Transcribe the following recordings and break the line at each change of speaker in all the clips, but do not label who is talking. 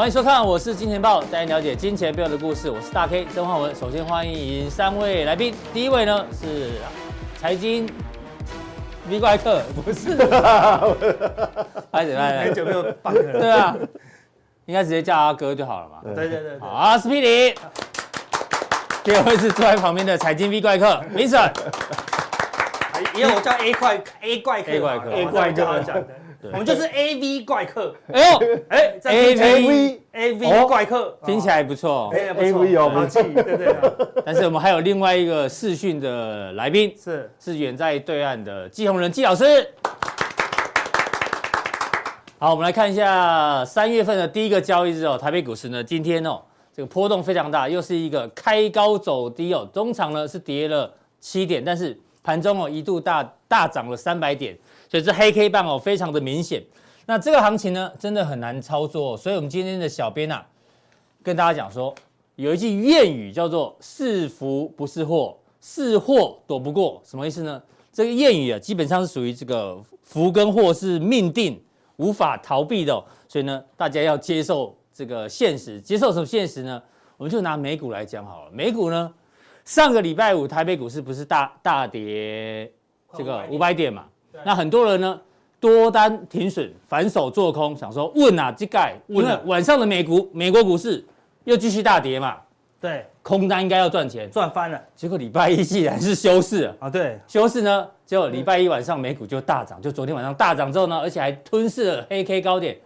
欢迎收看，我是金钱豹，带你了解金钱背后的故事。我是大 K 曾焕文。首先欢迎三位来宾，第一位呢是财经 V 怪客，不是，拍 怎么样？
很久没有放了。
对啊，应该直接叫阿哥就好了嘛。
对对对对。
好，阿斯匹林。第二位是坐在旁边的财经 V 怪客，Vincent。
以后我叫 A 怪 A 怪客
，A 怪客
，A 怪客讲的。我们就是 A V 怪客。
哎呦，哎
，A V A V 怪客，
听起来不错。
A V 哦，好记，对对。
但是我们还有另外一个视讯的来宾，
是
是远在对岸的季鸿仁季老师。好，我们来看一下三月份的第一个交易日哦，台北股市呢，今天哦，这个波动非常大，又是一个开高走低哦，中场呢是跌了七点，但是盘中哦一度大大涨了三百点。所以这黑 K 棒哦，非常的明显。那这个行情呢，真的很难操作。所以我们今天的小编啊，跟大家讲说，有一句谚语叫做“是福不是祸，是祸躲不过”。什么意思呢？这个谚语啊，基本上是属于这个福跟祸是命定，无法逃避的哦。所以呢，大家要接受这个现实。接受什么现实呢？我们就拿美股来讲好了。美股呢，上个礼拜五台北股市不是大大跌这个五百点嘛？那很多人呢，多单停损，反手做空，想说问啊，这盖问了晚上的美股，美国股市又继续大跌嘛？
对，
空单应该要赚钱，
赚翻了。
结果礼拜一既然是休市
啊，对，
休市呢，结果礼拜一晚上美股就大涨，就昨天晚上大涨之后呢，而且还吞噬了黑 K 高点，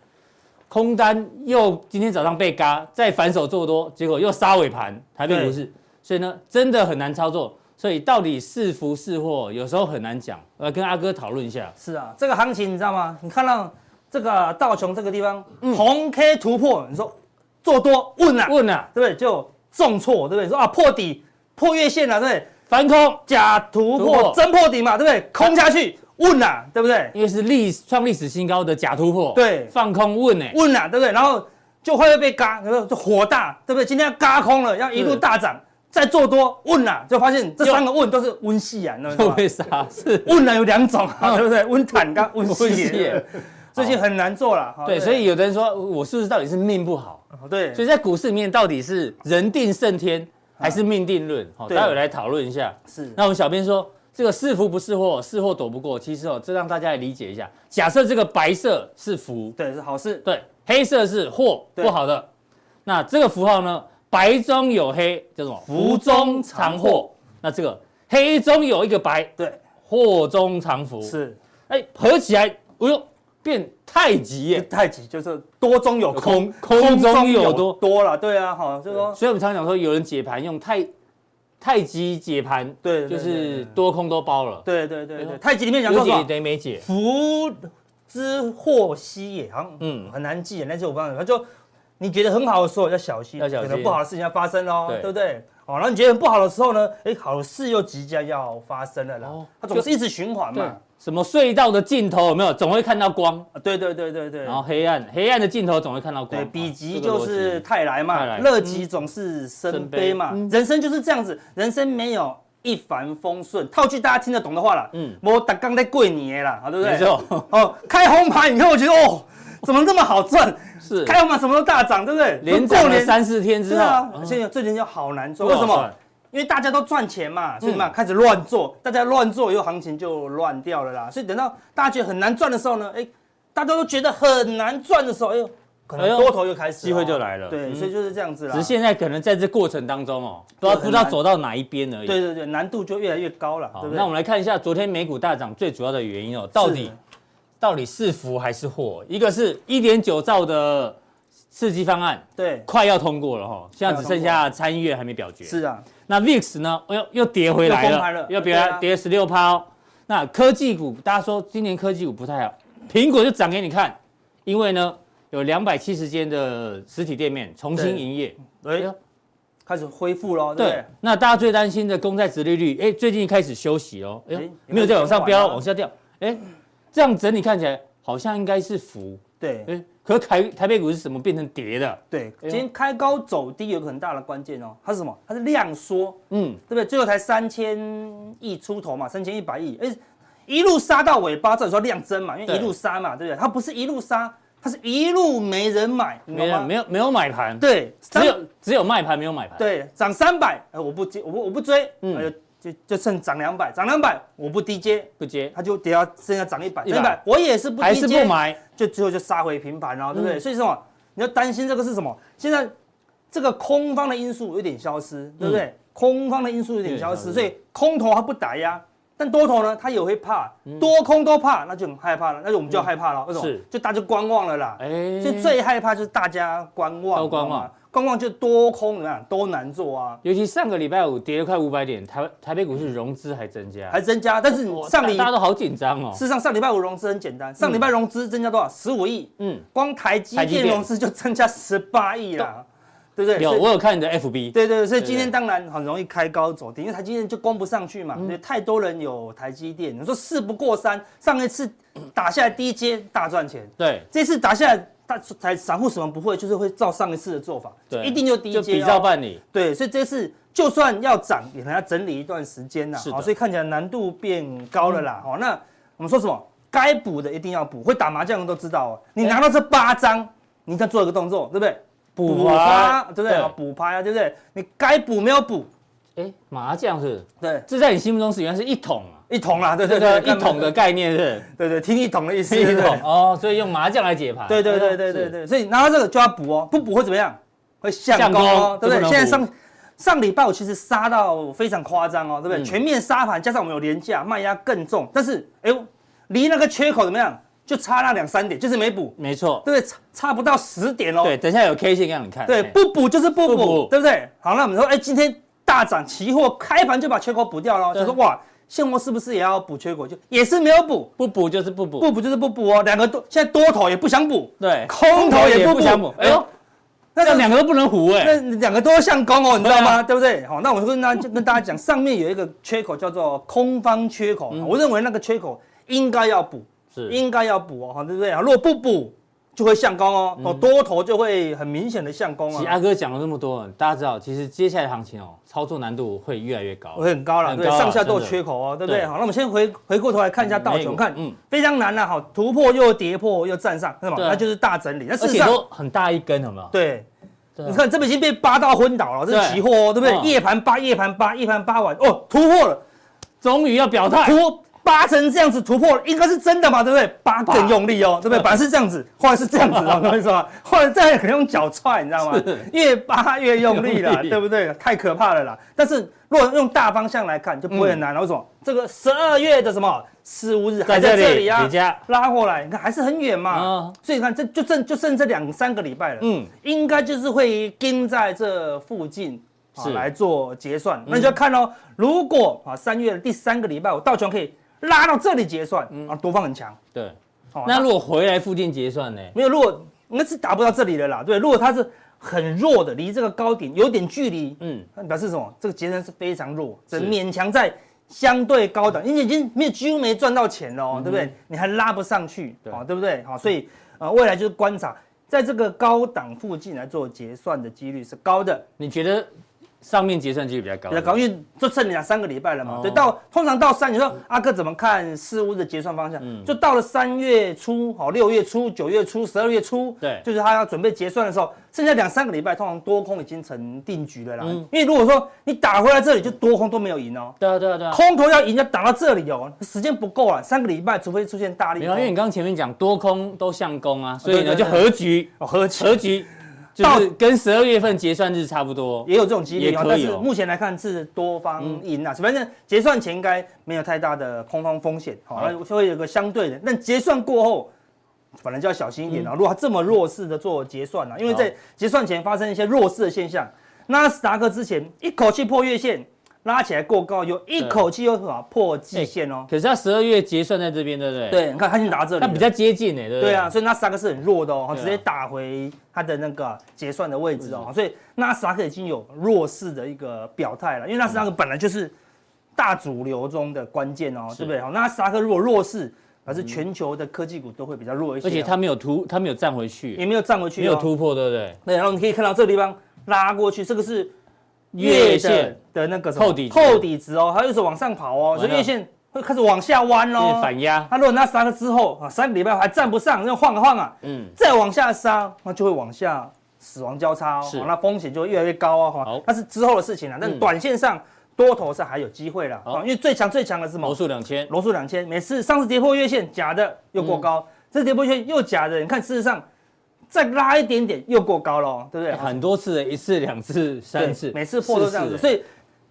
空单又今天早上被嘎，再反手做多，结果又杀尾盘，台北股市，所以呢，真的很难操作。所以到底是福是祸，有时候很难讲。我来跟阿哥讨论一下。
是啊，这个行情你知道吗？你看到这个道琼这个地方，嗯、红 K 突破，你说做多问啊
问啊，
对不对？就重挫，对不对？说啊破底破月线了，对不对？
翻空
假突破，真破底嘛，对不对？空下去问啊，对不对？
因为是历创历史新高的假突破，
对，
放空问呢、欸，
问啊，对不对？然后就会被嘎，然后就火大，对不对？今天要嘎空了，要一路大涨。再做多问了，就发现这三个问都是温系啊，那
为啥？是
问了有两种啊，对不对？温坦跟温系，最近很难做了。
对，所以有的人说我是不是到底是命不好？
对，
所以在股市里面到底是人定胜天还是命定论？好，待会来讨论一下。
是。
那我们小编说这个是福不是祸，是祸躲不过。其实哦，这让大家来理解一下。假设这个白色是福，
对，是好事。
对，黑色是祸，不好的。那这个符号呢？白中有黑，叫什么？福中藏祸。那这个黑中有一个白，
对，
祸中藏福。
是，
哎，合起来，哎呦，变太极耶！
太极就是多中有空，
空中有多
多了。对啊，好，就是说，
所以我们常常讲说，有人解盘用太太极解盘，
对，
就是多空都包了。
对对对对，太极里面讲说什么？
得没解。
福之祸兮也，好像嗯很难记。但是我刚才他就。你觉得很好的时候要小心，可能不好的事情要发生喽，对不对？哦，然后你觉得很不好的时候呢，哎，好事又即将要发生了啦。它总是一直循环嘛。
什么隧道的尽头有没有？总会看到光。
对对对对对。
然后黑暗，黑暗的尽头总会看到光。
对，比极就是泰来嘛，乐极总是生悲嘛。人生就是这样子，人生没有一帆风顺。套句大家听得懂的话啦，嗯，我打刚在过年啦，对不对？没错。哦，开红盘以后，我觉得哦。怎么这么好赚？是开红盘什么都大涨，对不对？
连过年三四天之后，啊，
现在这几天就好难赚。为什么？因为大家都赚钱嘛，所以嘛开始乱做，大家乱做以后行情就乱掉了啦。所以等到大家觉得很难赚的时候呢，哎，大家都觉得很难赚的时候，哎呦，可能多头又开始
机会就来了。
对，所以就是这样子啦。
只是现在可能在这过程当中哦，都不知道走到哪一边而已。
对对对，难度就越来越高了。好，
那我们来看一下昨天美股大涨最主要的原因哦，到底。到底是福还是祸？一个是一点九兆的刺激方案，
对，快
要通过了哈，现在只剩下参议院还没表决。
是啊，
那 VIX 呢？又又跌回来了，又跌跌十六趴。那科技股，大家说今年科技股不太好，苹果就涨给你看，因为呢有两百七十间的实体店面重新营业，
哎，开始恢复了。对，
那大家最担心的公债殖利率，哎，最近开始休息哦，哎，没有再往上飙，往下掉，哎。这样整体看起来好像应该是浮，
对，
哎，可台台北股是怎么变成跌的？
对，今天开高走低有个很大的关键哦，它是什么？它是量缩，嗯，对不对？最后才三千亿出头嘛，三千一百亿，哎，一路杀到尾巴，这时候量增嘛，因为一路杀嘛，对不对？它不是一路杀，它是一路没人买，
没有没有没有买盘，
对，
只有只有卖盘没有买盘，
对，涨三百，呃，我不接，我不我不追，嗯，就就剩涨两百，涨两百，我不低接，
不接，
它就跌到剩下涨一百，一百，我也是不低接，
还是不买，
就最后就杀回平盘了，对不对？所以说你要担心这个是什么？现在这个空方的因素有点消失，对不对？空方的因素有点消失，所以空头它不打压。但多头呢，他也会怕，多空都怕，那就很害怕了，那就我们就要害怕了，为什么？是，就大家观望了啦。哎，所以最害怕就是大家观望，都观望，观望就多空怎么样都难做啊。
尤其上个礼拜五跌了快五百点，台台北股市融资还增加，
还增加，但是上礼
大家都好紧张哦。
事实上，上礼拜五融资很简单，上礼拜融资增加多少？十五亿，嗯，光台积电融资就增加十八亿了。对不对？
有，我有看你的 FB。
对对，所以今天当然很容易开高走低，因为台积电就攻不上去嘛。对，太多人有台积电，你说事不过三，上一次打下来低阶大赚钱，
对，
这次打下来大才散户什么不会，就是会照上一次的做法，对，一定就低阶，
就比照办理。
对，所以这次就算要涨，也可能要整理一段时间呐。好，所以看起来难度变高了啦。好，那我们说什么？该补的一定要补，会打麻将的都知道哦。你拿到这八张，你再做一个动作，对不对？补趴，对不对？补趴呀，对不对？你该补没有补？
哎，麻将是？
对，
这在你心目中是原来是一桶啊，
一桶啦，对对对，
一桶的概念是？
对对，听一桶的意思。
一桶哦，所以用麻将来解牌。
对对对对对对，所以拿到这个就要补哦，不补会怎么样？会下攻哦，对不对？现在上上礼拜我其实杀到非常夸张哦，对不对？全面杀盘，加上我们有廉价卖压更重，但是哎呦，离那个缺口怎么样？就差那两三点，就是没补，
没错，
对不对？差差不到十点哦。
对，等一下有 K 线让你看。
对，不补就是不补，对不对？好，那我们说，哎，今天大涨，期货开盘就把缺口补掉了，就说哇，现货是不是也要补缺口？就也是没有补，
不补就是不补，
不补就是不补哦。两个多，现在多头也不想补，
对，
空头也不想补。
哎呦，那这两个都不能糊哎，
那两个都像攻哦，你知道吗？对不对？好，那我跟大家就跟大家讲，上面有一个缺口叫做空方缺口，我认为那个缺口应该要补。是应该要补哦，对不对啊？如果不补，就会向攻哦，哦，多头就会很明显的向攻啊。
其实阿哥讲了这么多，大家知道，其实接下来行情哦，操作难度会越来越高，
会很高了，对，上下都有缺口哦，对不对？好，那我们先回回过头来看一下道琼，看，嗯，非常难了，好，突破又跌破又站上，是吗？那就是大整理，那事实上
很大一根，有没有？
对，你看这边已经被扒到昏倒了，这是期货哦，对不对？夜盘扒，夜盘扒，夜盘扒完，哦，突破了，
终于要表态，突。
八成这样子突破，应该是真的嘛，对不对？八更用力哦，对不对？本来是这样子，后来是这样子，懂 我意思吗？后来这样可能用脚踹，你知道吗？越扒越用力了，对不对？太可怕了啦！但是如果用大方向来看，就不会很难了。为什么？这个十二月的什么十五日还在这里啊？拉过来，你看还是很远嘛。所以你看，这就剩就剩这两三个礼拜了。嗯，应该就是会跟在这附近是来做结算。那你就要看哦，如果啊三月的第三个礼拜，我道琼可以。拉到这里结算，啊，多方很强。
对，那如果回来附近结算呢？
没有，如果那是达不到这里的啦。对，如果它是很弱的，离这个高点有点距离，嗯，那表示什么？这个结算是非常弱，只勉强在相对高档，因为已经没有几乎没赚到钱了哦，对不对？你还拉不上去，好，对不对？好，所以呃，未来就是观察，在这个高档附近来做结算的几率是高的。
你觉得？上面结算几率比较高，
比较高，因为就剩两三个礼拜了嘛。对，到通常到三，你说阿哥怎么看事物的结算方向？嗯，就到了三月初，好，六月初、九月初、十二月初，对，就是他要准备结算的时候，剩下两三个礼拜，通常多空已经成定局了啦。嗯，因为如果说你打回来这里，就多空都没有赢哦。
对啊，对啊，对啊。
空头要赢，要打到这里哦，时间不够啊，三个礼拜，除非出现大利。
没有，因为你刚刚前面讲多空都向攻啊，所以呢就和局哦，和和局。就是跟十二月份结算日差不多，
也有这种几率，但是目前来看是多方赢啊。反正结算前应该没有太大的空方风险，好，那会有个相对的。但结算过后，反正就要小心一点啊。如果他这么弱势的做结算啊，因为在结算前发生一些弱势的现象，纳斯达克之前一口气破月线。拉起来过高，有一口气又什破季线哦。
可是它十二月结算在这边，对不对？
对，你看它已经打到这里，
它比较接近哎，对不对？
对啊，所以纳斯达克是很弱的哦，直接打回它的那个结算的位置哦。所以纳斯达克已经有弱势的一个表态了，因为纳斯达克本来就是大主流中的关键哦，对不对？好，纳斯达克如果弱势，而是全球的科技股都会比较弱一些。
而且它没有突，它没有站回去，
也没有站回去，
没有突破，对不对？
对，然后你可以看到这个地方拉过去，这个是。月线的那个什么
透底
透底值哦，它又是往上跑哦，所以月线会开始往下弯喽，
反压。
它如果那杀了之后啊，三个礼拜还站不上，那晃啊晃啊，嗯，再往下杀，那就会往下死亡交叉哦，那风险就会越来越高哦。好，那是之后的事情了。但短线上多头是还有机会了啊，因为最强最强的是什么？
罗素两千，
罗素两千，每次上次跌破月线假的又过高，这次跌破月线又假的，你看事实上。再拉一点点又过高了，对不对？
很多次，一次、两次、三次，
每次破都这样子。所以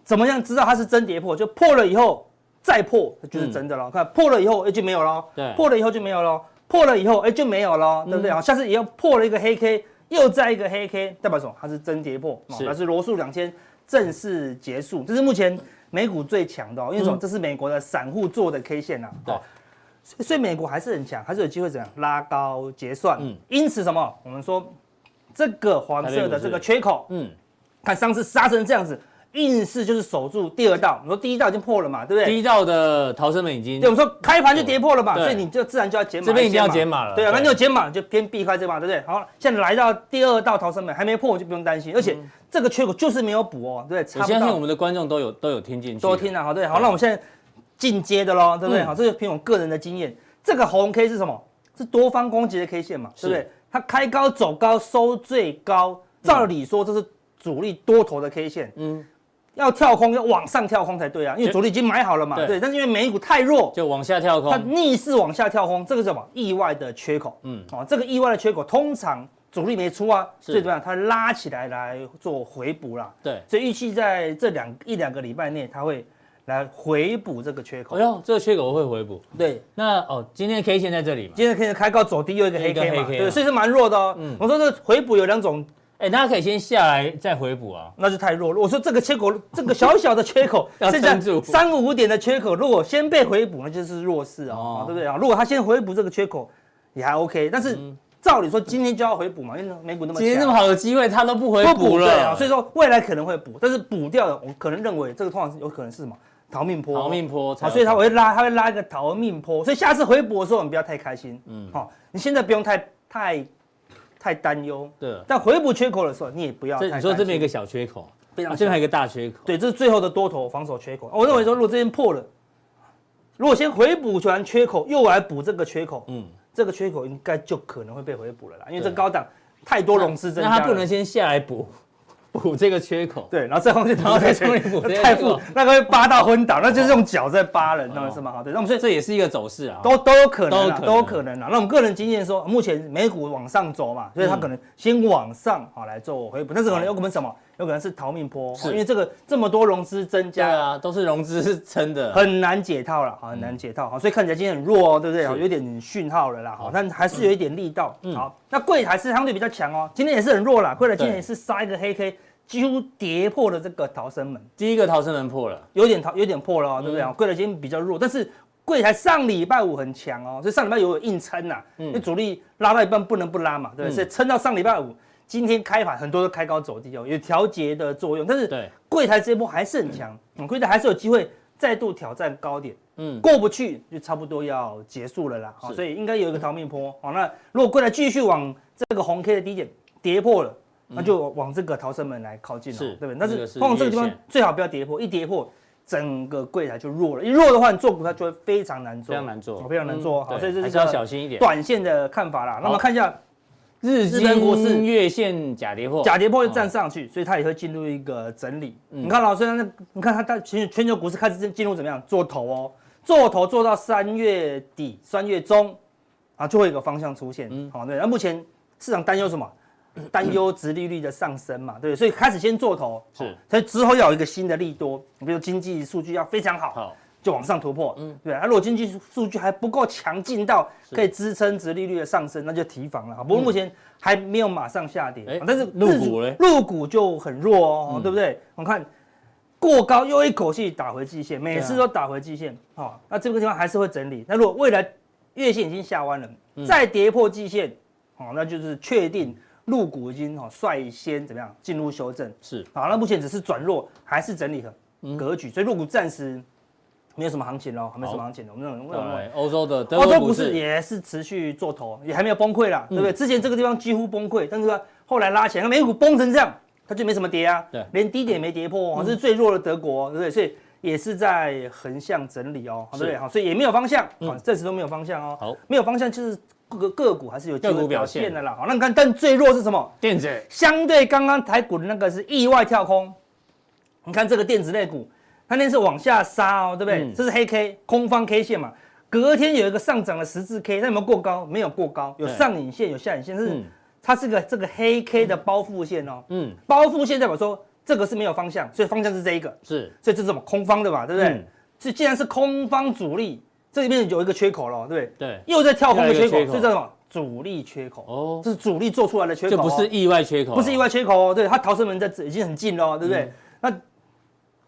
怎么样知道它是真跌破？就破了以后再破，就是真的了。看破了以后，哎就没有了。对，破了以后就没有了。破了以后，哎就没有了，对不对？好，下次也要破了一个黑 K，又再一个黑 K，代表什么？它是真跌破，它是罗素两千正式结束。这是目前美股最强的，因为什么？这是美国的散户做的 K 线呐。对。所以美国还是很强，还是有机会怎样拉高结算。嗯，因此什么？我们说这个黄色的这个缺口，嗯，看上次杀成这样子，硬是就是守住第二道。你说第一道已经破了嘛，对不对？
第一道的逃生门已经，
对，我们说开盘就跌破了嘛，所以你就自然就要减码。
这边一定要减码了。
对啊，那你有减码就偏避开这嘛，对不对？好，现在来到第二道逃生门还没破，就不用担心。而且这个缺口就是没有补哦，对？
我相信我们的观众都有都有听进去，
都听了。好，对，好，那我们现在。进阶的喽，对不对？好，这个凭我个人的经验，这个红 K 是什么？是多方攻击的 K 线嘛，对不对？它开高走高收最高，照理说这是主力多头的 K 线，嗯，要跳空要往上跳空才对啊，因为主力已经买好了嘛，对。但是因为美股太弱，
就往下跳空，
它逆势往下跳空，这个是什么？意外的缺口，嗯，哦，这个意外的缺口通常主力没出啊，所以怎么样？它拉起来来做回补啦，对，所以预期在这两一两个礼拜内它会。来回补这个缺口。哎呦，
这个缺口会回补。
对，
那哦，今天的 K 线在这里嘛？
今天的 K 线开高走低，又一个黑 K 嘛？对，所以是蛮弱的哦。嗯，我说这回补有两种，
哎，大家可以先下来再回补啊。
那就太弱了。我说这个缺口，这个小小的缺口，要撑住。三五点的缺口，如果先被回补，那就是弱势啊，对不对啊？如果他先回补这个缺口，也还 OK。但是照理说，今天就要回补嘛，因为美股那么
今天那么好的机会，他都不回补了。对
啊，所以说未来可能会补，但是补掉的，我可能认为这个通常是有可能是什么？逃命坡，
逃命坡，
好，所以他会拉，他会拉一个逃命坡，所以下次回补的时候，你不要太开心，嗯，好，你现在不用太太太担忧，对，但回补缺口的时候，你也不要太。
你说这边一个小缺口，非常，这边还有一个大缺口，
对，这是最后的多头防守缺口。我认为说，如果这边破了，如果先回补完缺口，又来补这个缺口，嗯，这个缺口应该就可能会被回补了啦，因为这高档太多融资增加，
那他不能先下来补。补这个缺口，
对，然后最后就，然后再重新补，太富，那个会扒到昏倒，那就是用脚在扒人，那是蛮？好，对，那我们所以
这也是一个走势啊，
都都有可能，都有可能啊。那我们个人经验说，目前美股往上走嘛，所以它可能先往上好来做回补，但是可能有可能什么？有可能是逃命波，因为这个这么多融资增加，
啊，都是融资撑的，
很难解套了，好，很难解套，好，所以看起来今天很弱哦，对不对？有点讯号了啦，好，但还是有一点力道，好，那柜台是相对比较强哦，今天也是很弱啦，柜台今天也是杀一个黑 K。几乎跌破了这个逃生门，
第一个逃生门破了，
有点逃，有点破了哦，对不对？啊？柜台今天比较弱，但是柜台上礼拜五很强哦，所以上礼拜五有硬撑呐，因为主力拉到一半不能不拉嘛，对不对？所以撑到上礼拜五，今天开盘很多都开高走低哦，有调节的作用，但是柜台这一波还是很强，嗯，柜台还是有机会再度挑战高点，嗯，过不去就差不多要结束了啦，好，所以应该有一个逃命坡，好，那如果柜台继续往这个红 K 的低点跌破了。那就往这个逃生门来靠近了，对不对？但是往这个地方最好不要跌破，一跌破整个柜台就弱了。一弱的话，你做股票就会非常难做，
非常难做，
非常难做。好，所以这是
要小心一点。
短线的看法啦。那么看一下
日经股市月线假跌破，
假跌破会站上去，所以它也会进入一个整理。你看老师，那你看它它全全球股市开始进入怎么样？做头哦，做头做到三月底、三月中啊，就会有一个方向出现。嗯，好，对。那目前市场担忧什么？担忧殖利率的上升嘛，对，所以开始先做头，是，所以之后要有一个新的利多，比如经济数据要非常好，好，就往上突破，嗯，对，啊，如果经济数据还不够强劲到可以支撑值利率的上升，那就提防了，好，不过目前还没有马上下跌，但是入股呢？入股就很弱哦，对不对？我看过高又一口气打回季线，每次都打回季线，好，那这个地方还是会整理，那如果未来月线已经下弯了，再跌破季线，好，那就是确定。入股已经哈率先怎么样进入修正？是。好，那目前只是转弱，还是整理的格局，所以入股暂时没有什么行情喽，还没什么行情的。我们认为
欧洲的
欧洲股市也是持续做头，也还没有崩溃啦，对不对？之前这个地方几乎崩溃，但是后来拉起来，美股崩成这样，它就没什么跌啊，对，连低点没跌破，这是最弱的德国，对不对？所以也是在横向整理哦，对不对？好，所以也没有方向，好，暂时都没有方向哦。
好，
没有方向就是各个个股还是有个股表现的啦。好，那你看，但最弱是什么？
电子。
相对刚刚台股的那个是意外跳空，你看这个电子类股，它那是往下杀哦，对不对？这是黑 K 空方 K 线嘛。隔天有一个上涨的十字 K，它有没有过高？没有过高，有上影线，有下影线，是它是个这个黑 K 的包覆线哦。嗯，包覆线代表说这个是没有方向，所以方向是这一个，
是，
所以这是什么空方的嘛，对不对？所以既然是空方主力，这里面有一个缺口了，对不对？
对，
又在跳空的缺口，所以叫什么？主力缺口哦，这是主力做出来的缺口，
这不是意外缺口，
不是意外缺口哦，对，它逃生门在这已经很近了，对不对？那。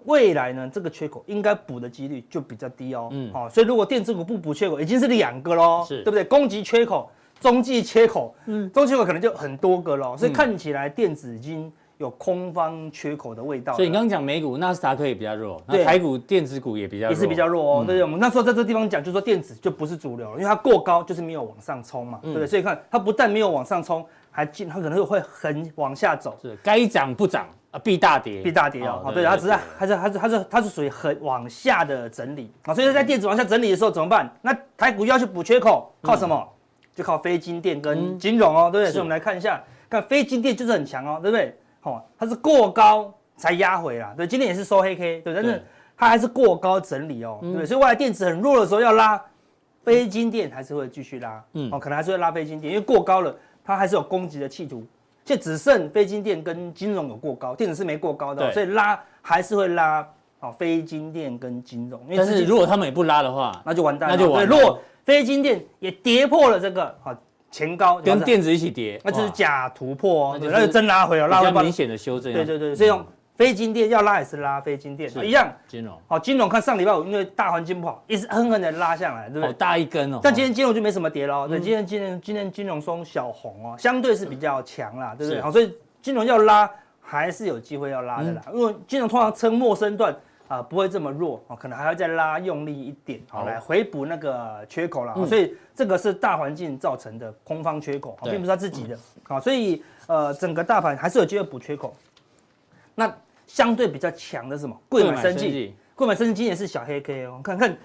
未来呢，这个缺口应该补的几率就比较低哦。嗯，好，所以如果电子股不补缺口，已经是两个喽，是对不对？攻击缺口、中继缺口，嗯，中继缺口可能就很多个喽。所以看起来电子已经有空方缺口的味道。
所以你刚刚讲美股纳斯达克也比较弱，那台股电子股也比较
也是比较弱哦。对，我们那时候在这地方讲，就说电子就不是主流，因为它过高就是没有往上冲嘛，对不对？所以看它不但没有往上冲，还进它可能会横往下走，
是该涨不涨。必大跌，
必大跌哦。好，对，它只是还是还是它是它是属于很往下的整理啊。所以在电子往下整理的时候怎么办？那台股要去补缺口，靠什么？就靠非金电跟金融哦，对不对？所以我们来看一下，看非金电就是很强哦，对不对？好，它是过高才压回啦。对，今天也是收黑 K，对，但是它还是过高整理哦，对。所以未来电子很弱的时候要拉非金电还是会继续拉，嗯，哦，可能还是会拉非金电，因为过高了，它还是有攻击的企图。就只剩非金电跟金融有过高，电子是没过高的，对所以拉还是会拉哦，非金电跟金融。
但是如果他们也不拉的话，
那就完蛋了。
那就完蛋。
如果非金电也跌破了这个好前高，
跟电子一起跌，
那就是假突破哦，那就真拉回了，拉回
明显的修正。
对对对，所以用。非金电要拉也是拉非金电，一样
金融
好，金融看上礼拜五因为大环境不好，一直狠狠的拉下来，对不对？
好大一根哦。
但今天金融就没什么跌喽，对，今天今天今天金融松小红哦，相对是比较强啦，对不对？好，所以金融要拉还是有机会要拉的啦，因为金融通常撑末升段啊不会这么弱哦，可能还要再拉用力一点，好来回补那个缺口啦。所以这个是大环境造成的空方缺口，并不是他自己的。好，所以呃整个大盘还是有机会补缺口。那相对比较强的是什么？柜买生技，柜买生技今年是小黑 K 哦，看看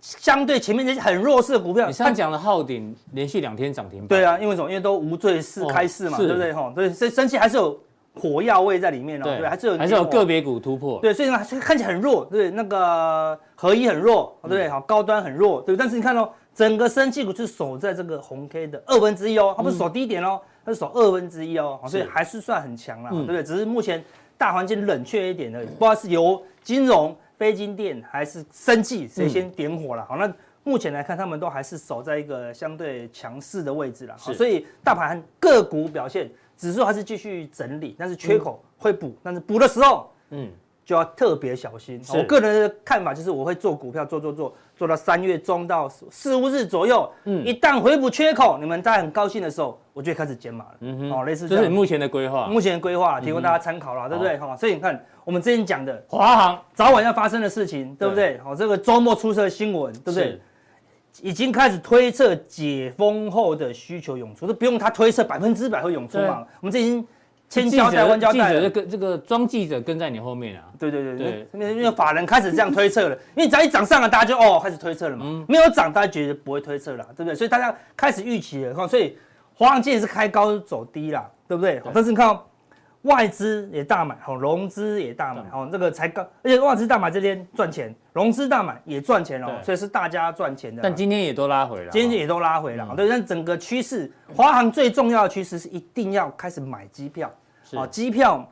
相对前面那些很弱势的股票。
你上讲的浩鼎连续两天涨停板。
对啊，因为什么？因为都无罪四开市嘛，对不对？哈，对，所以生技还是有火药味在里面哦，对，还是有
还是有个别股突破。
对，所以呢，看起来很弱，对，那个合一很弱，对不对？好，高端很弱，对，但是你看哦，整个生技股是守在这个红 K 的二分之一哦，它不是守低点哦，它是守二分之一哦，所以还是算很强了，对不对？只是目前。大环境冷却一点的，不知道是由金融、非金电还是生技谁先点火了。好，那目前来看，他们都还是守在一个相对强势的位置了。好，所以大盘个股表现，指数还是继续整理，但是缺口会补，但是补的时候，嗯。就要特别小心。我个人的看法就是，我会做股票，做做做，做到三月中到四五日左右。嗯，一旦回补缺口，你们大家很高兴的时候，我就会开始减码了。嗯哼，哦，类似这样。这是
目前的规划。
目前的规划提供大家参考了，对不对？好，所以你看，我们之前讲的华航早晚要发生的事情，对不对？好，这个周末出的新闻，对不对？已经开始推测解封后的需求涌出，这不用他推测百分之百会涌出嘛？我们这已经。千交代万交代，
记者跟这个装记者跟在你后面啊。
对对对对，因为因为法人开始这样推测了，因为只要一涨上了，大家就哦开始推测了嘛。没有涨，大家觉得不会推测了，对不对？所以大家开始预期了，所以华航今天是开高走低啦，对不对？但是你看。外资也大买，好，融资也大买，好，这个才刚，而且外资大买这边赚钱，融资大买也赚钱哦，所以是大家赚钱的。
但今天也都拉回了，
今天也都拉回了，对。但整个趋势，华航最重要的趋势是一定要开始买机票，啊，机票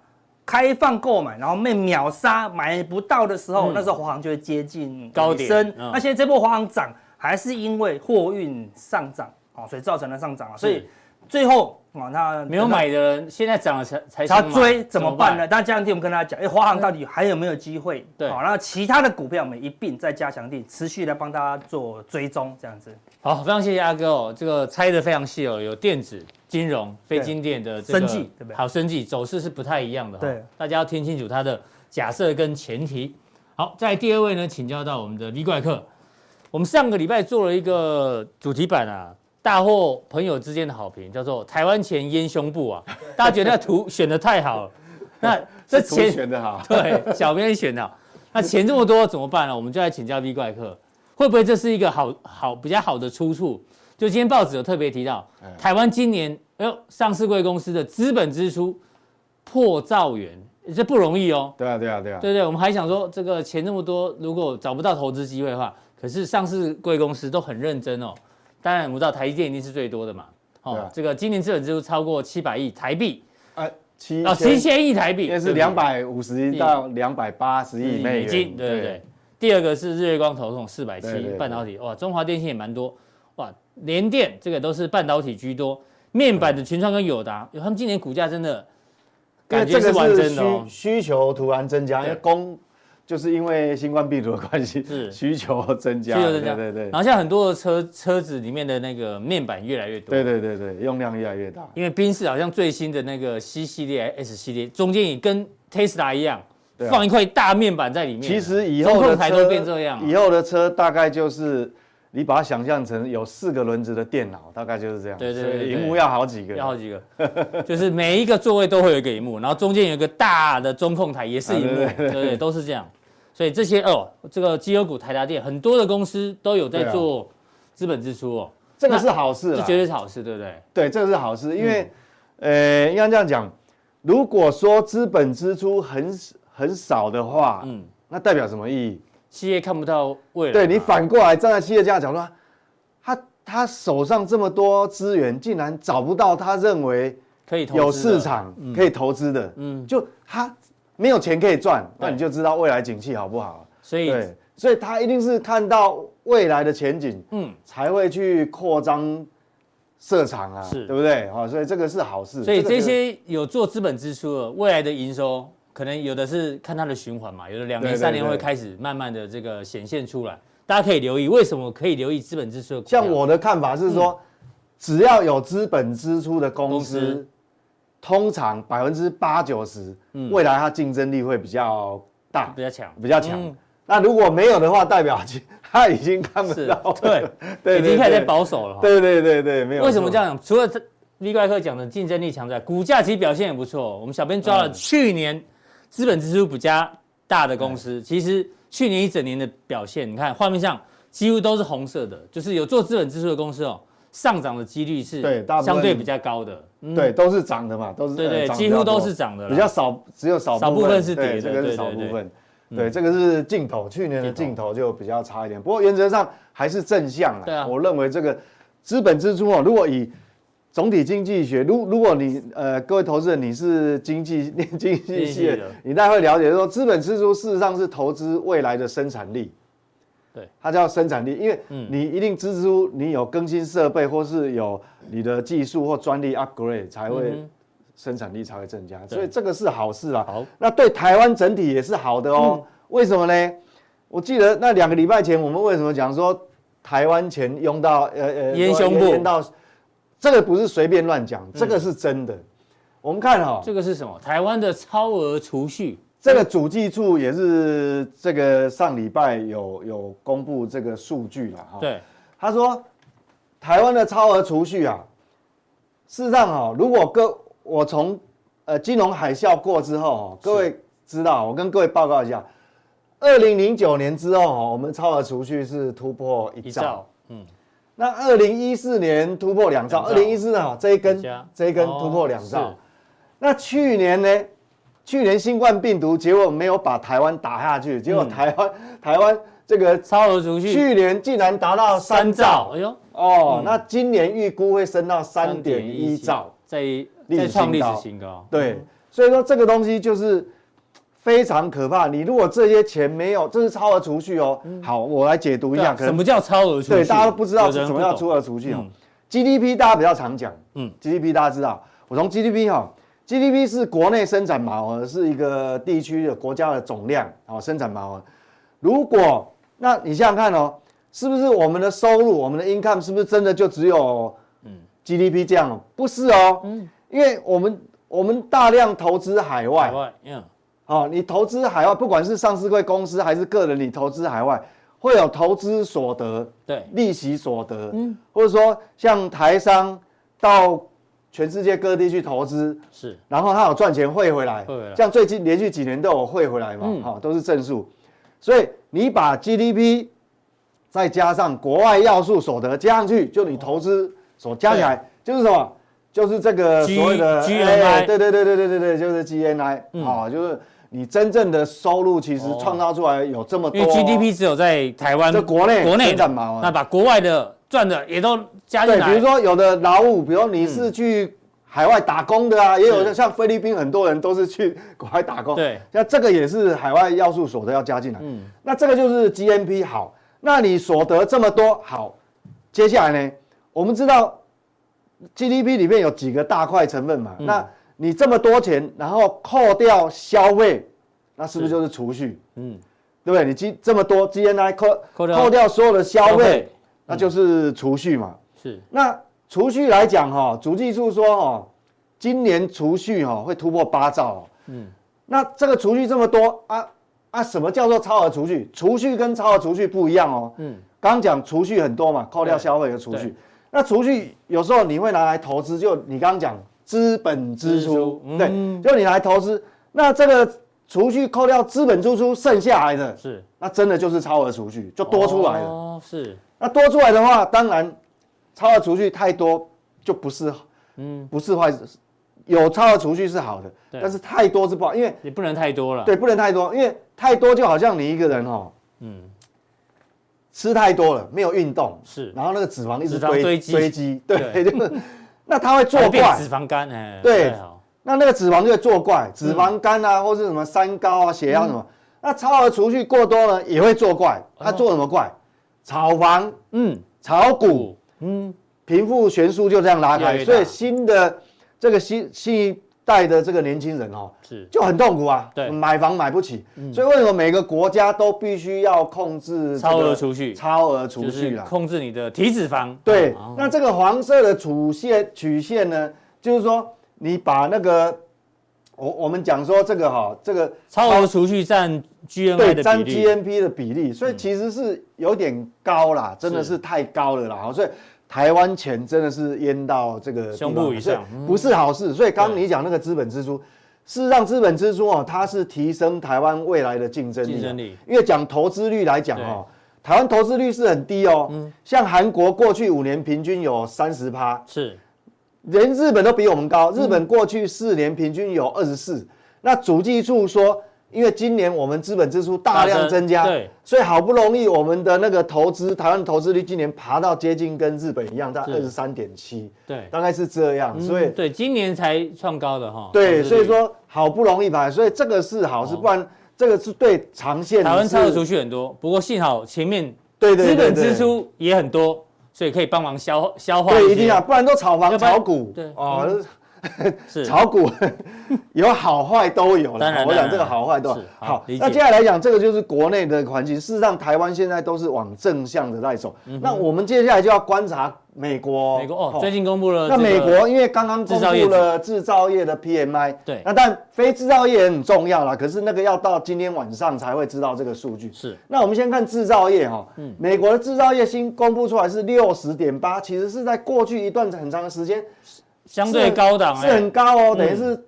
开放购买，然后被秒杀买不到的时候，那时候华航就会接近高点。那现在这波华航涨，还是因为货运上涨，啊，所以造成了上涨啊，所以最后。哦，那
没有买的人现在涨了才才
他追怎么办呢？那这两天我们跟大家讲，哎，华航到底还有没有机会？对，好，那其他的股票我们一并再加强定，持续来帮大家做追踪，这样子。
好，非常谢谢阿哥哦，这个猜的非常细哦，有电子、金融、非金电的这个生技，对不对？好，生技走势是不太一样的，对，大家要听清楚它的假设跟前提。好，在第二位呢，请教到我们的 V 怪客，我们上个礼拜做了一个主题版啊。大获朋友之间的好评，叫做“台湾钱淹胸部”啊！大家觉得那图选的太好了，那这钱选的好，对，小编选的好。那钱这么多怎么办呢？我们就来请教 V 怪客，会不会这是一个好好比较好的出处？就今天报纸有特别提到，台湾今年哎呦上市贵公司的资本支出破兆元，这不容易哦。
对啊，对啊，对啊。
对对，我们还想说这个钱这么多，如果找不到投资机会的话，可是上市贵公司都很认真哦。当然我们知道台积电一定是最多的嘛。哦，啊、这个今年资本支出超过七百亿台币。啊，七啊七千亿台币，
也是两百五十亿到两百八十亿美金。
对对对。第二个是日月光投控四百七，半导体哇，中华电信也蛮多。哇，联电这个都是半导体居多，面板的群创跟友达，他们今年股价真的感觉是完整的哦，
需求突然增加，因为供就是因为新冠病毒的关系，是需求增加，需求增加，对对对。
然后现在很多的车车子里面的那个面板越来越多，
对对对对，用量越来越大。
因为宾士好像最新的那个 C 系列、S 系列中间也跟 Tesla 一样，放一块大面板在里面。
其实以后的车都变这样，以后的车大概就是。你把它想象成有四个轮子的电脑，大概就是这样。
对对对，
萤幕要好几个，
要好几个，就是每一个座位都会有一个荧幕，然后中间有一个大的中控台，也是荧幕，啊、对，对，对，对对，都是这样。所以这些哦，这个绩优股台达电很多的公司都有在做资本支出哦，
这个是好事，
这绝对是好事，对不对？
对，这个是好事，因为，嗯、呃，应该这样讲，如果说资本支出很很少的话，嗯，那代表什么意义？
企业看不到未来，
对，你反过来站在企业家的角度，他他手上这么多资源，竟然找不到他认为可以有市场可以投资的，嗯，就他没有钱可以赚，那你就知道未来景气好不好？所以，对，所以他一定是看到未来的前景，嗯，才会去扩张设厂啊，是对不对？啊，所以这个是好事。
所以这些有做资本支出的未来的营收。可能有的是看它的循环嘛，有的两年三年会开始慢慢的这个显现出来，大家可以留意。为什么可以留意资本支出？
像我的看法是说，只要有资本支出的公司，通常百分之八九十，未来它竞争力会比较大，
比较强，
比较强。那如果没有的话，代表它已经看不到，
对，已经开始保守了。
对对对对，没有。
为什么这样？除了 V 怪客讲的竞争力强在，股价其实表现也不错。我们小编抓了去年。资本支出比较大的公司，其实去年一整年的表现，你看画面上几乎都是红色的，就是有做资本支出的公司哦，上涨的几率是对相对比较高的，
对，都是涨的嘛，都是
对对，几乎都是涨的，
比较少，只有少
少部分是跌的，
这个是少部分，对，这个是镜头，去年的镜头。就比较差一点，不过原则上还是正向了，对啊，我认为这个资本支出哦，如果以总体经济学，如如果你呃各位投资人你是经济 念经济系的，你大概会了解说，资本支出事实上是投资未来的生产力，对，它叫生产力，因为你一定支出你有更新设备或是有你的技术或专利 upgrade 才会生产力才会增加，所以这个是好事啊。好，那对台湾整体也是好的哦。为什么呢？我记得那两个礼拜前我们为什么讲说台湾钱用到呃呃
淹胸部。
到。这个不是随便乱讲，这个是真的。嗯、我们看哈、哦，
这个是什么？台湾的超额储蓄。
这个主计处也是这个上礼拜有有公布这个数据了哈。对，他说台湾的超额储蓄啊，事实上哈、哦，如果各我从呃金融海啸过之后、哦，各位知道，我跟各位报告一下，二零零九年之后哦，我们超额储蓄是突破一兆，一兆嗯。那二零一四年突破两兆，二零一四啊，这一根这一根突破两兆。那去年呢？去年新冠病毒结果没有把台湾打下去，结果台湾台湾这个
超额储蓄
去年竟然达到三兆。哎呦哦，那今年预估会升到三点一兆，
在在创历史新高。
对，所以说这个东西就是。非常可怕！你如果这些钱没有，这是超额储蓄哦。好，我来解读一下。
什么叫超额储蓄？
对，大家都不知道什么叫超额储蓄哦。GDP 大家比较常讲，嗯，GDP 大家知道。我从 GDP 哈，GDP 是国内生产毛额，是一个地区的国家的总量啊，生产毛额。如果那你想想看哦，是不是我们的收入，我们的 income 是不是真的就只有嗯 GDP 这样？不是哦，嗯，因为我们我们大量投资海外，海外，嗯。哦，你投资海外，不管是上市柜公司还是个人，你投资海外会有投资所得，对，利息所得，嗯，或者说像台商到全世界各地去投资，是，然后他有赚钱汇回来，汇回来，像最近连续几年都有汇回来嘛，好，都是正数。所以你把 GDP 再加上国外要素所得加上去，就你投资所加起来就是什么？就是这个所谓的
GNI，
对对对对对对对，就是 GNI 啊，就是你真正的收入其实创造出来有这么多。
因为 GDP 只有在台湾，
在国内
国内
干嘛？
那把国外的赚的也都加进来。
对，比如说有的劳务，比如你是去海外打工的啊，也有的像菲律宾很多人都是去国外打工。
对，
那这个也是海外要素所得要加进来。嗯，那这个就是 GNP 好。那你所得这么多，好，接下来呢？我们知道 GDP 里面有几个大块成分嘛？嗯、那你这么多钱，然后扣掉消费，那是不是就是储蓄？嗯，对不对？你积这么多 GNI 扣扣掉，扣掉所有的消费，那就是储蓄嘛。是。那储蓄来讲哈、哦，主计处说哦，今年储蓄哈、哦、会突破八兆、哦。嗯。那这个储蓄这么多啊？啊，什么叫做超额储蓄？储蓄跟超额储蓄不一样哦。嗯，刚刚讲储蓄很多嘛，扣掉消费的储蓄。那储蓄有时候你会拿来投资，就你刚刚讲资本支出，对，就你拿来投资。那这个除去扣掉资本支出剩下来的，是，那真的就是超额储蓄，就多出来了。哦，是。那多出来的话，当然超额储蓄太多就不是，嗯，不是坏事。有超额储蓄是好的，但是太多是不好，因为
也不能太多了。
对，不能太多，因为太多就好像你一个人哦，嗯，吃太多了，没有运动，是，然后那个脂肪一直堆堆积，对，就那它会作怪，
脂肪肝，哎，
对，那那个脂肪就会作怪，脂肪肝啊，或是什么三高啊、血压什么，那超额储蓄过多了也会作怪，它做什么怪？炒房，嗯，炒股，嗯，贫富悬殊就这样拉开，所以新的。这个新新一代的这个年轻人哦，是。就很痛苦啊，对，买房买不起，所以为什么每个国家都必须要控制
超额储蓄？
超额储蓄啊，
控制你的体脂肪。
对，那这个黄色的曲线曲线呢，就是说你把那个我我们讲说这个哈，这个
超额储蓄占 GNP 的比例，
占 GNP 的比例，所以其实是有点高啦，真的是。太高了啦，所以。台湾钱真的是淹到这个
胸部以上，
不是好事。所以刚刚你讲那个资本支出，事实上资本支出哦，它是提升台湾未来的竞争力。竞争力，因为讲投资率来讲哦，台湾投资率是很低哦。像韩国过去五年平均有三十趴，是，连日本都比我们高。日本过去四年平均有二十四。那主计处说。因为今年我们资本支出大量增加，对，所以好不容易我们的那个投资，台湾投资率今年爬到接近跟日本一样，在二十三点七，对，大概是这样，所以
对，今年才创高的哈，
对，所以说好不容易爬，所以这个是好事，不然这个是对长线。
台湾超额储蓄很多，不过幸好前面对对资本支出也很多，所以可以帮忙消消化。
对，一定要，不然都炒房炒股，对哦。是 炒股有好坏都有了，我讲这个好坏都好。那接下来来讲，这个就是国内的环境。事实上，台湾现在都是往正向的在走。那我们接下来就要观察美国。
美国哦，最近公布了。
那美国因为刚刚公布了制造业的 PMI，对。那但非制造业也很重要啦，可是那个要到今天晚上才会知道这个数据。是。那我们先看制造业哈，嗯美国的制造业新公布出来是六十点八，其实是在过去一段很长的时间。
相对高档，
是很高哦，等于是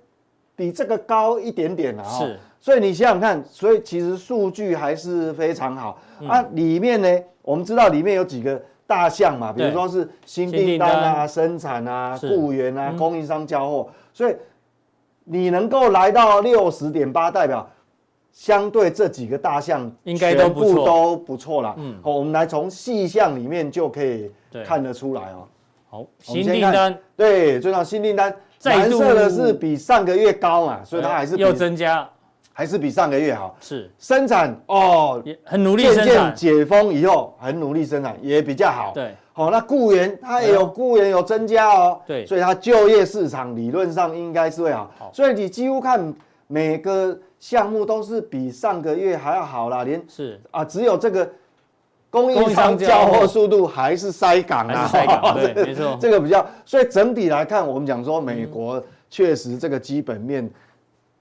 比这个高一点点了啊。是，所以你想想看，所以其实数据还是非常好。啊。里面呢，我们知道里面有几个大项嘛，比如说是新订单啊、生产啊、雇员啊、供应商交货，所以你能够来到六十点八，代表相对这几个大项应该都不错，都不错了。嗯，好，我们来从细项里面就可以看得出来哦。
好，新订单。
对，最重要新订单，蓝色的是比上个月高嘛，所以它还是
又增加，
还是比上个月好。是。生产哦，
也很努力生产，
解封以后很努力生产也比较好。对，好，那雇员它也有雇员有增加哦，对，所以它就业市场理论上应该是会好。所以你几乎看每个项目都是比上个月还要好啦，连是。啊，只有这个。供应商交货速度还是塞港啊，塞港，对，没错，这个比较，所以整体来看，我们讲说美国确实这个基本面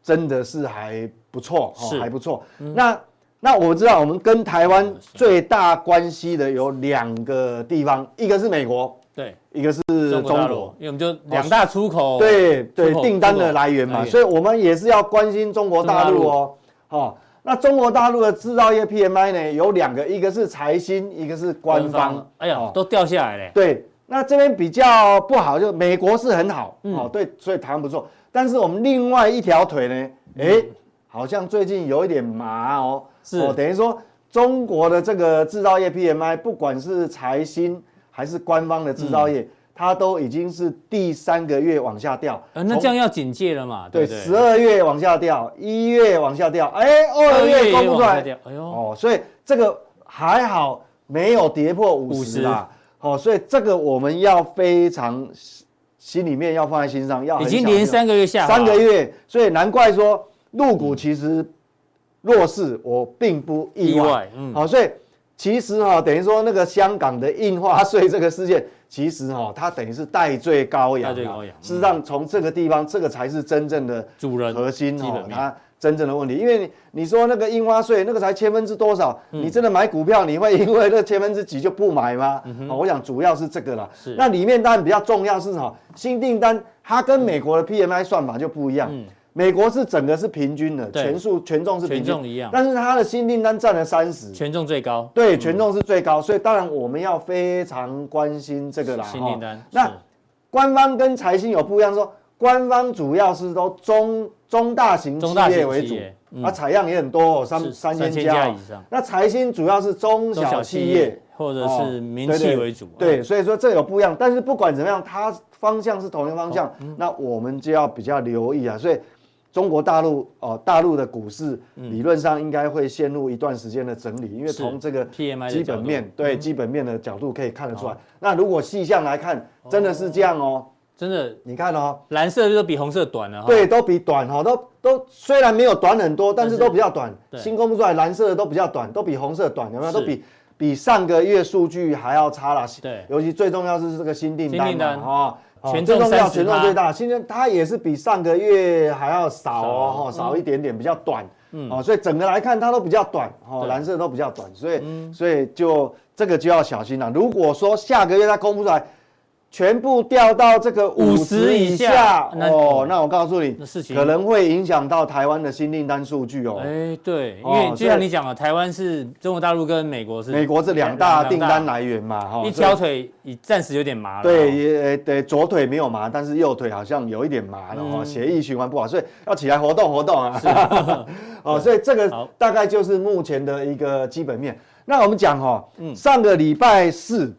真的是还不错，是。还不错。那那我知道，我们跟台湾最大关系的有两个地方，一个是美国，对，一个是中国，
因为我们就两大出口，
对对，订单的来源嘛，所以我们也是要关心中国大陆哦，好。那中国大陆的制造业 PMI 呢，有两个，一个是财新，一个是官方。
哎呀，都掉下来了。
对，那这边比较不好，就美国是很好，哦，对，所以台湾不错。但是我们另外一条腿呢，哎，好像最近有一点麻哦，是哦，等于说中国的这个制造业 PMI，不管是财新还是官方的制造业。它都已经是第三个月往下掉，
呃，那这样要警戒了嘛？对，
十二月往下掉，一月往下掉，哎，二月公布出来，哎呦，哦，所以这个还好没有跌破五十啦，好，所以这个我们要非常心里面要放在心上，要
已经连三个月下
三个月，所以难怪说入股其实弱势，我并不意外，嗯，好，所以其实哈，等于说那个香港的印花税这个事件。其实哈，它等于是代罪羔羊。事实上，从这个地方，这个才是真正的主人核心哦，它真正的问题。因为你你说那个印花税，那个才千分之多少？你真的买股票，你会因为那千分之几就不买吗？我想主要是这个了。那里面当然比较重要是什么？新订单，它跟美国的 PMI 算法就不一样。美国是整个是平均的，权数权重是平均。一样，但是它的新订单占了三十，
权重最高，
对，权重是最高，所以当然我们要非常关心这个啦。
新订单，
那官方跟财新有不一样，说官方主要是都中中大型企业为主，啊，采样也很多，三三千家。以上。那财新主要是中小企业
或者是民企为主，
对，所以说这有不一样，但是不管怎么样，它方向是同一个方向，那我们就要比较留意啊，所以。中国大陆哦，大陆的股市理论上应该会陷入一段时间的整理，因为从这个基本面对基本面的角度可以看得出来。那如果细项来看，真的是这样哦，
真的，
你看哦，
蓝色就比红色短了，
对，都比短哈，都都虽然没有短很多，但是都比较短。新公布出来蓝色的都比较短，都比红色短，有没有？都比比上个月数据还要差了。对，尤其最重要是这个新订单嘛，
权重重要，
权重最大。现在它也是比上个月还要少哦，少一点点，比较短。嗯，哦，所以整个来看它都比较短，哦，蓝色都比较短，所以所以就这个就要小心了。如果说下个月它公布出来，全部掉到这个五十以下哦，那我告诉你，可能会影响到台湾的新订单数据哦。
哎，对，因为就像你讲了，台湾是中国大陆跟美国是
美国这两大订单来源嘛，哈，
一条腿已暂时有点麻了。
对，也对，左腿没有麻，但是右腿好像有一点麻了哦，血液循环不好，所以要起来活动活动啊。哦，所以这个大概就是目前的一个基本面。那我们讲哈，上个礼拜四。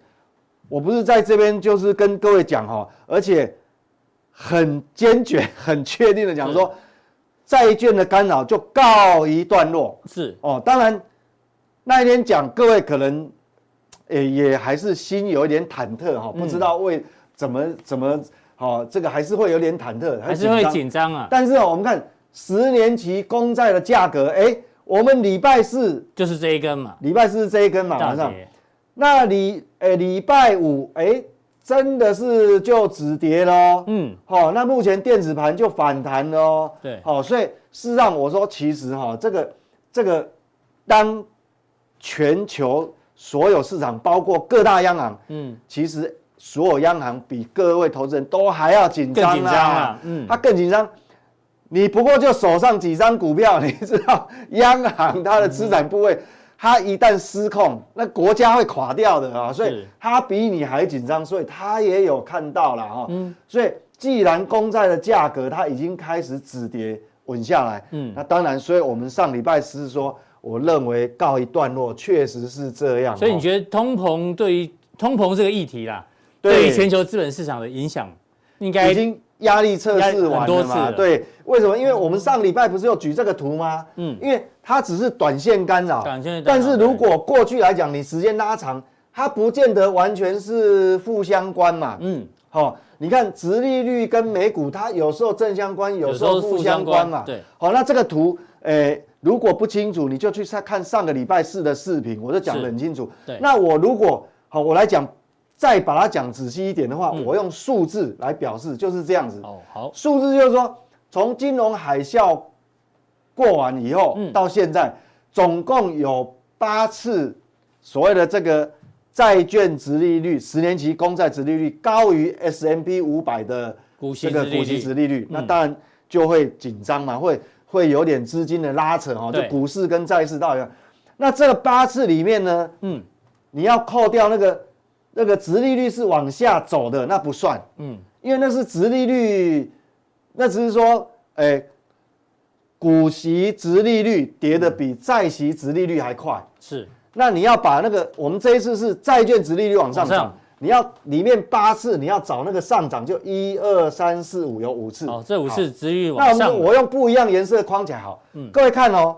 我不是在这边，就是跟各位讲哈，而且很坚决、很确定的讲说，债券的干扰就告一段落。是哦，当然那一天讲，各位可能也也还是心有一点忐忑哈，不知道为怎么怎么好，这个还是会有点忐忑，
还是会紧张啊。
但是我们看十年期公债的价格，哎，我们礼拜四
就是这一根嘛，
礼拜四是这一根嘛，晚上。那礼诶礼拜五诶真的是就止跌喽，嗯，好，那目前电子盘就反弹喽，对，好，所以事实上我说其实哈，这个这个当全球所有市场包括各大央行，嗯，其实所有央行比各位投资人都还要紧张啊，更紧张啊，嗯，他更紧张，你不过就手上几张股票，你知道央行它的资产部位。它一旦失控，那国家会垮掉的啊，所以它比你还紧张，所以他也有看到了哈。嗯，所以既然公债的价格它已经开始止跌稳下来，嗯，那当然，所以我们上礼拜四说，我认为告一段落，确实是这样。
所以你觉得通膨对于通膨这个议题啦，对于全球资本市场的影响，应该已经。
压力测试完了嘛？对，为什么？因为我们上礼拜不是有举这个图吗？嗯，因为它只是短线干扰，短线。但是如果过去来讲，你时间拉长，它不见得完全是负相关嘛。嗯，好，你看殖利率跟美股，它有时候正相关，有时候负相关嘛。对，好，那这个图，诶，如果不清楚，你就去看上个礼拜四的视频，我就讲得很清楚。对，那我如果好，我来讲。再把它讲仔细一点的话，我用数字来表示，就是这样子。哦，好，数字就是说，从金融海啸过完以后到现在，总共有八次所谓的这个债券殖利率，十年期公债殖利率高于 S M P 五百的这个股息殖利率，那当然就会紧张嘛，会会有点资金的拉扯哈，就股市跟债市到底。那这个八次里面呢，嗯，你要扣掉那个那个殖利率是往下走的，那不算，嗯，因为那是殖利率，那只是说，哎，股息殖利率跌的比债息殖利率还快，
是。
那你要把那个，我们这一次是债券殖利率往上涨，你要里面八次，你要找那个上涨，就一二三四五有五次，
哦，这五次殖利率往上。
那我们我用不一样颜色框起来好，嗯，各位看哦。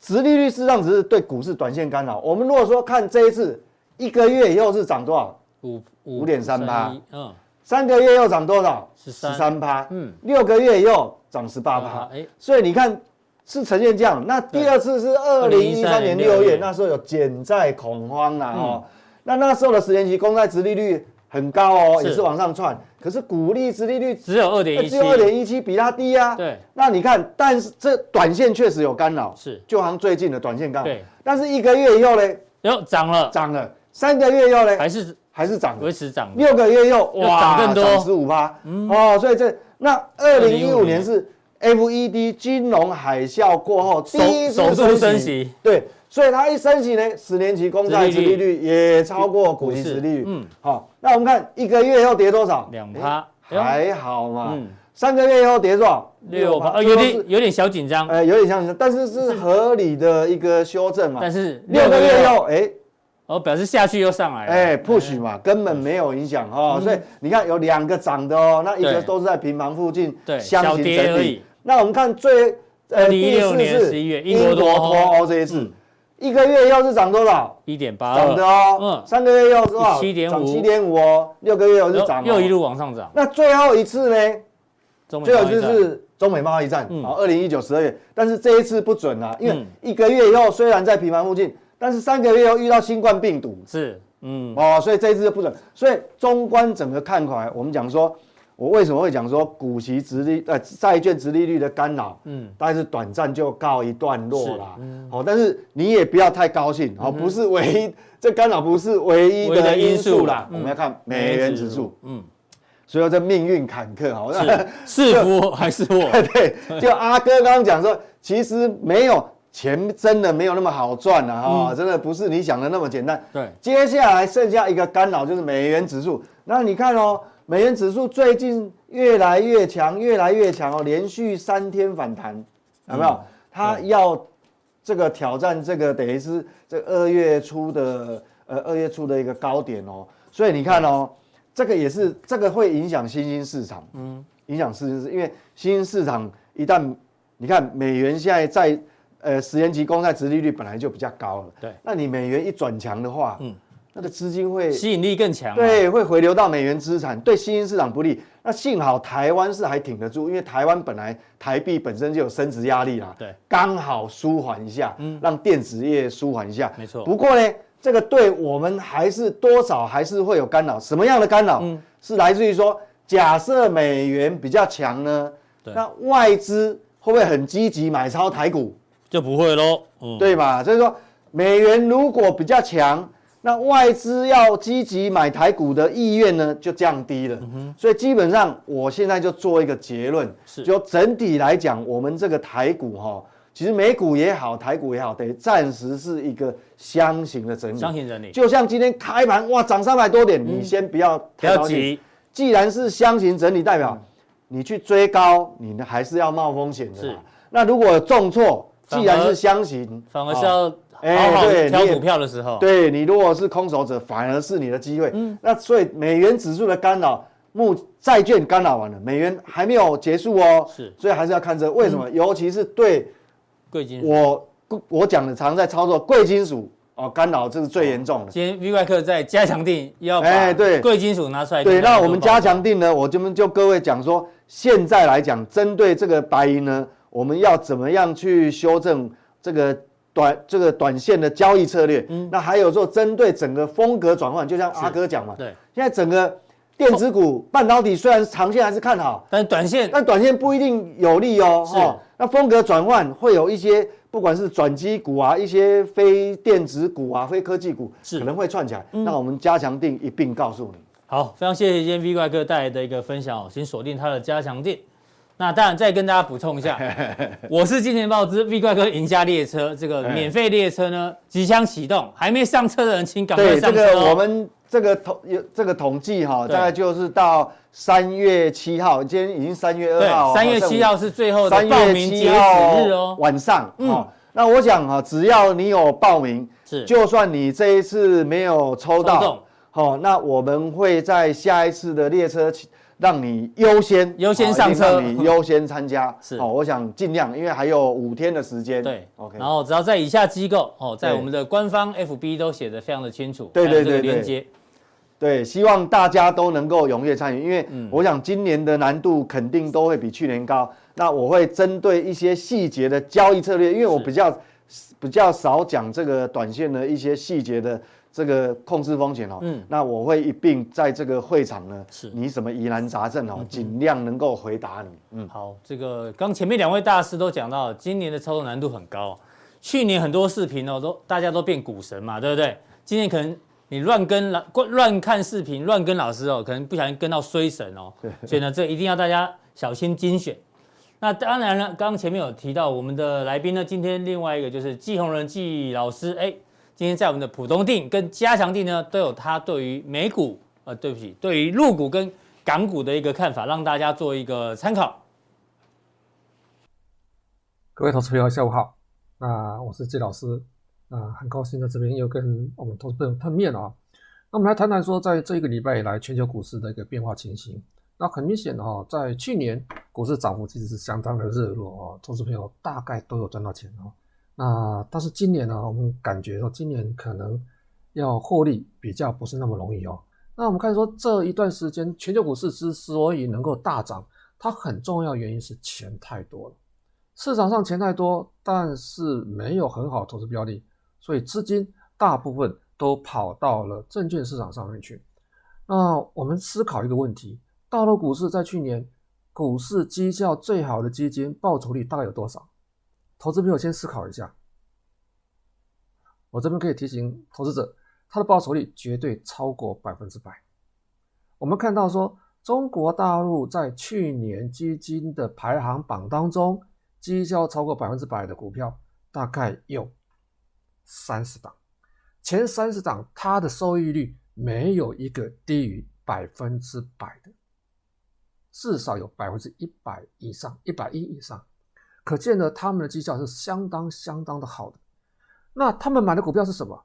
殖利率事实上只是对股市短线干扰。我们如果说看这一次一个月以后是涨多少？五五点三八。嗯。三个月又涨多少？十三趴。嗯。六个月又涨十八趴。哎。所以你看是呈现这样。那第二次是二零一三年六月，那时候有减债恐慌啦哦。那那时候的十年期公债殖利率很高哦，也是往上窜。可是股利殖利率
只有二点一七，
只有二点一七，比它低啊。
对，
那你看，但是这短线确实有干扰，
是，
就好像最近的短线干扰。对，但是一个月以后呢？
又，涨了，
涨了。三个月以后呢？
还是
还是涨，
维持涨。
六个月以后，
哇，涨更多，
十五趴。哦，所以这那二零一五年是 FED 金融海啸过后第一次升息，对。所以它一升息呢，十年期公债殖利率也超过股息殖利率。嗯，好，那我们看一个月以后跌多少？
两趴，
还好嘛。嗯，三个月以后跌多少？
六趴，呃，有点有点小紧张。
呃，有点小紧张，但是是合理的一个修正嘛。
但是
六个月以后，哎，
哦，表示下去又上来了。
哎，push 嘛，根本没有影响哦。所以你看有两个涨的哦，那一个都是在平盘附近，
对，小跌而已。
那我们看最
呃第四次
英国脱欧这一次。一个月又是涨多少？
一点八，
涨的哦。嗯，三个月又是多少？
七点五，
七点五哦。六个月又是涨，
又一路往上涨。
那最后一次呢？最后一次是中美贸易战，好，二零一九十二月。但是这一次不准啊，因为一个月以后虽然在平盘附近，但是三个月又遇到新冠病毒，
是，嗯，
哦，所以这一次就不准。所以中观整个看来，我们讲说。我为什么会讲说股息殖利呃债券殖利率的干扰，嗯，大概是短暂就告一段落啦，嗯，好，但是你也不要太高兴，好，不是唯一，这干扰不是唯一的因素啦，我们要看美元指数，嗯，所以这命运坎坷，好，
是福还是祸？
对，就阿哥刚刚讲说，其实没有钱真的没有那么好赚了，哈，真的不是你想的那么简单。
对，接
下来剩下一个干扰就是美元指数，那你看哦。美元指数最近越来越强，越来越强哦，连续三天反弹，有没有？它要这个挑战这个等于是这二月初的呃二月初的一个高点哦，所以你看哦，这个也是这个会影响新兴市场，嗯，影响新兴市，因为新兴市场一旦你看美元现在在呃十年期公债殖利率本来就比较高了，
对，
那你美元一转强的话，嗯。那个资金会
吸引力更强，
对，会回流到美元资产，对新兴市场不利。那幸好台湾是还挺得住，因为台湾本来台币本身就有升值压力啦，
对，
刚好舒缓一下，嗯，让电子业舒缓一下，
没错。
不过呢，这个对我们还是多少还是会有干扰。什么样的干扰？嗯，是来自于说，假设美元比较强呢，对，那外资会不会很积极买超台股？
就不会喽，嗯，
对吧？所以说，美元如果比较强。那外资要积极买台股的意愿呢，就降低了。嗯。所以基本上，我现在就做一个结论，是就整体来讲，我们这个台股哈，其实美股也好，台股也好，得暂时是一个箱型的整理。
箱型整理。
就像今天开盘哇，涨三百多点，你先不要
不要急。
既然是箱型整理，代表你去追高，你呢还是要冒风险的。是。那如果重挫，既然是箱型，
反而是要。哎，对，挑股票的时候，
对你如果是空手者，反而是你的机会。嗯，那所以美元指数的干扰，目债券干扰完了，美元还没有结束哦。是，所以还是要看这为什么，尤其是对贵金属，我我讲的常在操作贵金属哦，干扰这是最严重的。
今天 V 怪客在加强定要把对贵金属拿出来。
对，那我们加强定呢，我就们就各位讲说，现在来讲，针对这个白银呢，我们要怎么样去修正这个？短这个短线的交易策略，嗯，那还有说针对整个风格转换，就像阿哥讲嘛，对，现在整个电子股、半导体虽然长线还是看好，
但短线，
但短线不一定有利哦，是，那风格转换会有一些，不管是转机股啊，一些非电子股啊，非科技股，是。可能会串起来，那我们加强定一并告诉你。
好，非常谢谢今天 V 怪哥带来的一个分享哦，请锁定他的加强錠。那当然再跟大家补充一下，我是金钱豹之 V 怪哥赢家列车这个免费列车呢即将启动，还没上车的人请赶快上车。
对，这个我们这个统有这个统计哈，大概就是到三月七号，今天已经三月二号，
三月七号是最后的报名截止日哦，
晚上。嗯，那我想哈，只要你有报名，是，就算你这一次没有抽到，好，那我们会在下一次的列车。让你优先
优先上车，
让你优先参加 是哦。我想尽量，因为还有五天的时间。
对，OK。然后只要在以下机构哦，在我们的官方 FB 都写得非常的清楚。
对对对
连接。
对，希望大家都能够踊跃参与，因为我想今年的难度肯定都会比去年高。那我会针对一些细节的交易策略，因为我比较比较少讲这个短线的一些细节的。这个控制风险哦，嗯，那我会一并在这个会场呢，是你什么疑难杂症哦，尽量能够回答你。
嗯，好，这个刚前面两位大师都讲到，今年的操作难度很高。去年很多视频哦，都大家都变股神嘛，对不对？今年可能你乱跟老乱看视频，乱跟老师哦，可能不小心跟到衰神哦。对，所以呢，这一定要大家小心精选。那当然了，刚刚前面有提到我们的来宾呢，今天另外一个就是季宏仁季老师，哎。今天在我们的普通定跟加强定呢，都有他对于美股，呃，对不起，对于陆股跟港股的一个看法，让大家做一个参考。
各位投资朋友，下午好。那我是季老师，啊，很高兴在这边又跟我们投资朋友碰面了啊。那我们来谈谈说，在这一个礼拜以来，全球股市的一个变化情形。那很明显的哈，在去年股市涨幅其实是相当的热络啊，投资朋友大概都有赚到钱哦。那但是今年呢，我们感觉说今年可能要获利比较不是那么容易哦。那我们看说这一段时间全球股市之所以能够大涨，它很重要原因是钱太多了，市场上钱太多，但是没有很好投资标的，所以资金大部分都跑到了证券市场上面去。那我们思考一个问题：大陆股市在去年股市绩效最好的基金报酬率大概有多少？投资朋友先思考一下，我这边可以提醒投资者，他的报酬率绝对超过百分之百。我们看到说，中国大陆在去年基金的排行榜当中，绩效超过百分之百的股票大概有三十档，前三十档它的收益率没有一个低于百分之百的，至少有百分之一百以上，一百一以上。可见呢，他们的绩效是相当相当的好的。那他们买的股票是什么？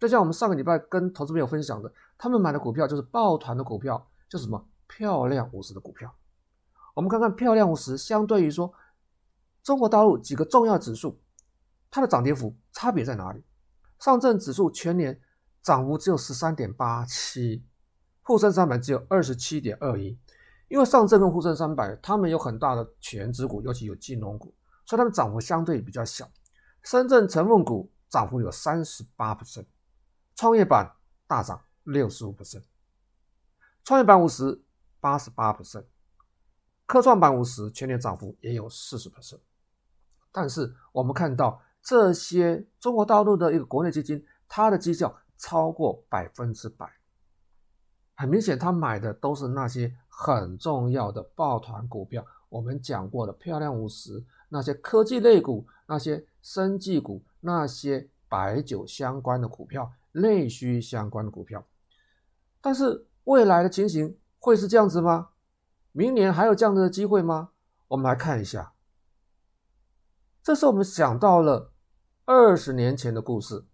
就像我们上个礼拜跟投资朋友分享的，他们买的股票就是抱团的股票，就什么漂亮五十的股票。我们看看漂亮五十相对于说中国大陆几个重要指数，它的涨跌幅差别在哪里？上证指数全年涨幅只有十三点八七，沪深三百只有二十七点二一。因为上证跟沪深三百，他们有很大的权值股，尤其有金融股，所以他们涨幅相对比较小。深圳成分股涨幅有三十八%，创业板大涨六十五%，创业板五十八十八%，科创板五十全年涨幅也有四十%。但是我们看到这些中国大陆的一个国内基金，它的绩效超过百分之百，很明显，他买的都是那些。很重要的抱团股票，我们讲过的漂亮五十，那些科技类股，那些生技股，那些白酒相关的股票，内需相关的股票。但是未来的情形会是这样子吗？明年还有这样子的机会吗？我们来看一下。这是我们想到了二十年前的故事。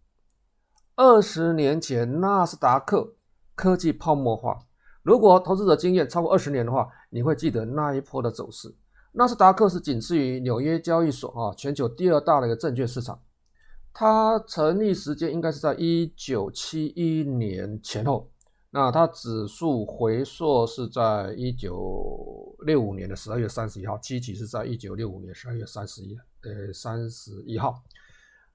二十年前，纳斯达克科技泡沫化。如果投资者经验超过二十年的话，你会记得那一波的走势。纳斯达克是仅次于纽约交易所啊，全球第二大的一个证券市场。它成立时间应该是在一九七一年前后。那它指数回溯是在一九六五年的十二月三十一号，基期是在一九六五年十二月三十一，呃，三十一号。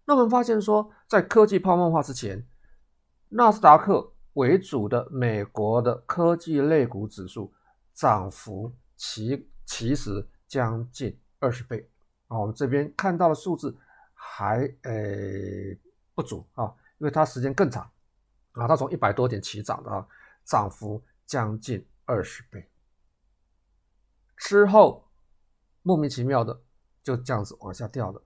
那我们发现说，在科技泡沫化之前，纳斯达克。为主的美国的科技类股指数涨幅其其实将近二十倍啊，我们这边看到的数字还诶不足啊，因为它时间更长啊，它从一百多点起涨的啊，涨幅将近二十倍。之后莫名其妙的就这样子往下掉了。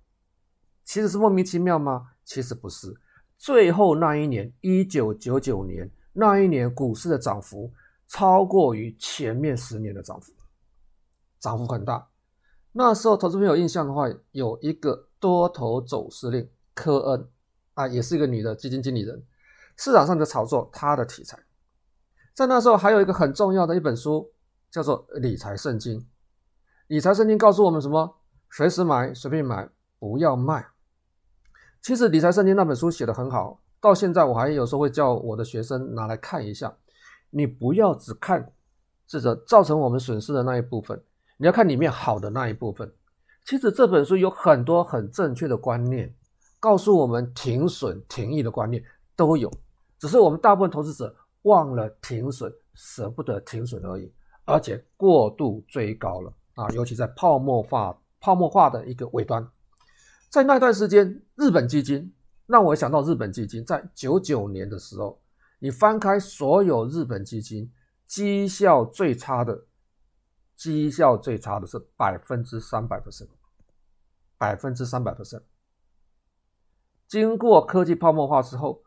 其实是莫名其妙吗？其实不是。最后那一年，一九九九年那一年，股市的涨幅超过于前面十年的涨幅，涨幅很大。那时候投资朋友有印象的话，有一个多头走势令科恩啊，也是一个女的基金经理人，市场上的炒作她的题材。在那时候还有一个很重要的一本书，叫做《理财圣经》。理财圣经告诉我们什么？随时买，随便买，不要卖。其实理财圣经那本书写得很好，到现在我还有时候会叫我的学生拿来看一下。你不要只看这个造成我们损失的那一部分，你要看里面好的那一部分。其实这本书有很多很正确的观念，告诉我们停损停益的观念都有，只是我们大部分投资者忘了停损，舍不得停损而已，而且过度追高了。啊，尤其在泡沫化、泡沫化的一个尾端，在那段时间，日本基金让我想到日本基金在九九年的时候，你翻开所有日本基金，绩效最差的，绩效最差的是百分之三百 percent，百分之三百 percent。经过科技泡沫化之后，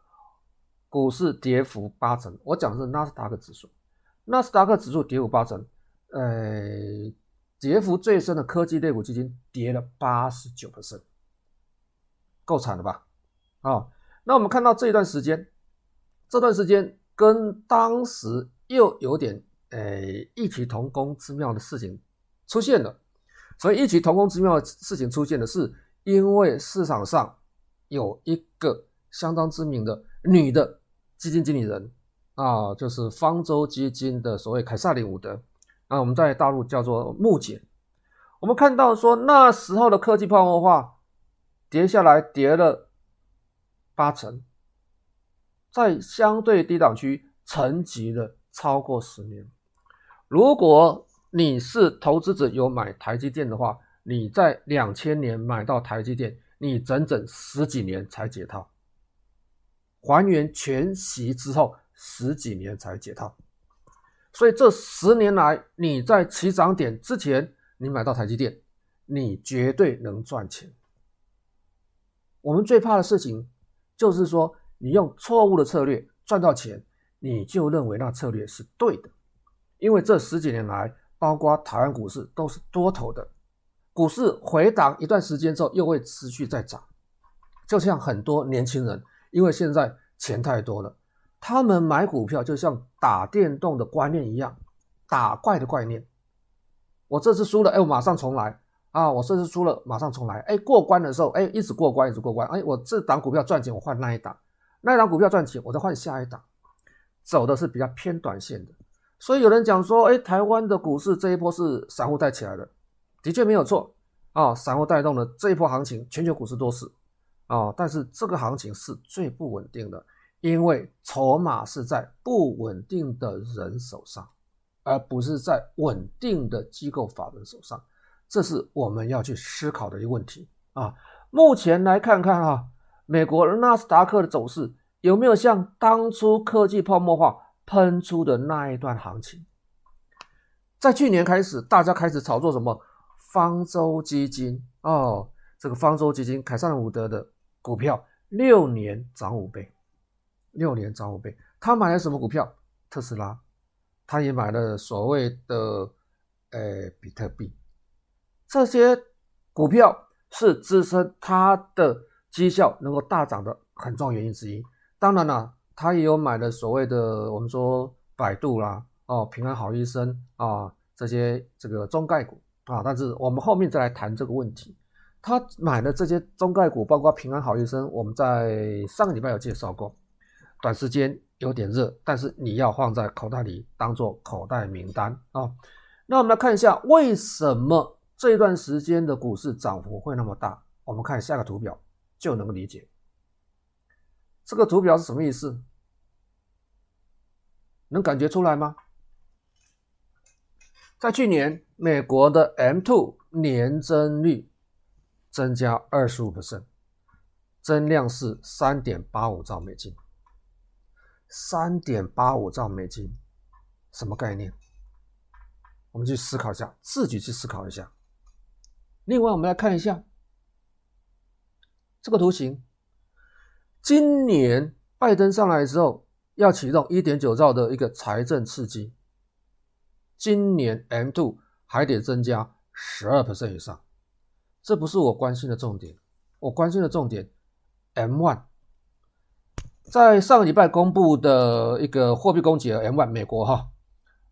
股市跌幅八成，我讲的是纳斯达克指数，纳斯达克指数跌幅八成，呃。跌幅最深的科技类股基金跌了八十九%，够惨了吧？啊、那我们看到这一段时间，这段时间跟当时又有点诶异曲同工之妙的事情出现了。所以异曲同工之妙的事情出现的是，因为市场上有一个相当知名的女的基金经理人啊，就是方舟基金的所谓凯撒里伍德。啊，我们在大陆叫做木姐。我们看到说那时候的科技泡沫化跌下来，跌了八成，在相对低档区沉寂了超过十年。如果你是投资者有买台积电的话，你在两千年买到台积电，你整整十几年才解套，还原全息之后十几年才解套。所以这十年来，你在起涨点之前，你买到台积电，你绝对能赚钱。我们最怕的事情，就是说你用错误的策略赚到钱，你就认为那策略是对的。因为这十几年来，包括台湾股市都是多头的，股市回档一段时间之后，又会持续再涨。就像很多年轻人，因为现在钱太多了。他们买股票就像打电动的观念一样，打怪的观念。我这次输了，哎，我马上重来啊！我这次输了，马上重来。哎，过关的时候，哎，一直过关，一直过关。哎，我这档股票赚钱，我换那一档；那一档股票赚钱，我再换下一档。走的是比较偏短线的。所以有人讲说，哎，台湾的股市这一波是散户带起来的，的确没有错啊，散户带动的这一波行情，全球股市都是啊，但是这个行情是最不稳定的。因为筹码是在不稳定的人手上，而不是在稳定的机构法人手上，这是我们要去思考的一个问题啊。目前来看看、啊，美国纳斯达克的走势有没有像当初科技泡沫化喷出的那一段行情？在去年开始，大家开始炒作什么方舟基金哦，这个方舟基金凯撒伍德的股票六年涨五倍。六年涨五倍，他买了什么股票？特斯拉，他也买了所谓的呃比特币，这些股票是支撑它的绩效能够大涨的很重要原因之一。当然了，他也有买了所谓的我们说百度啦，哦平安好医生啊这些这个中概股啊，但是我们后面再来谈这个问题。他买的这些中概股，包括平安好医生，我们在上个礼拜有介绍过。短时间有点热，但是你要放在口袋里当做口袋名单啊、那我们来看一下，为什么这一段时间的股市涨幅会那么大？我们看下个图表就能够理解。这个图表是什么意思？能感觉出来吗？在去年，美国的 M2 年增率增加二十五%，增量是三点八五兆美金。三点八五兆美金，什么概念？我们去思考一下，自己去思考一下。另外，我们来看一下这个图形。今年拜登上来之后，要启动一点九兆的一个财政刺激，今年 M two 还得增加十二 percent 以上。这不是我关心的重点，我关心的重点 M one。在上个礼拜公布的一个货币供给额 M one 美国哈，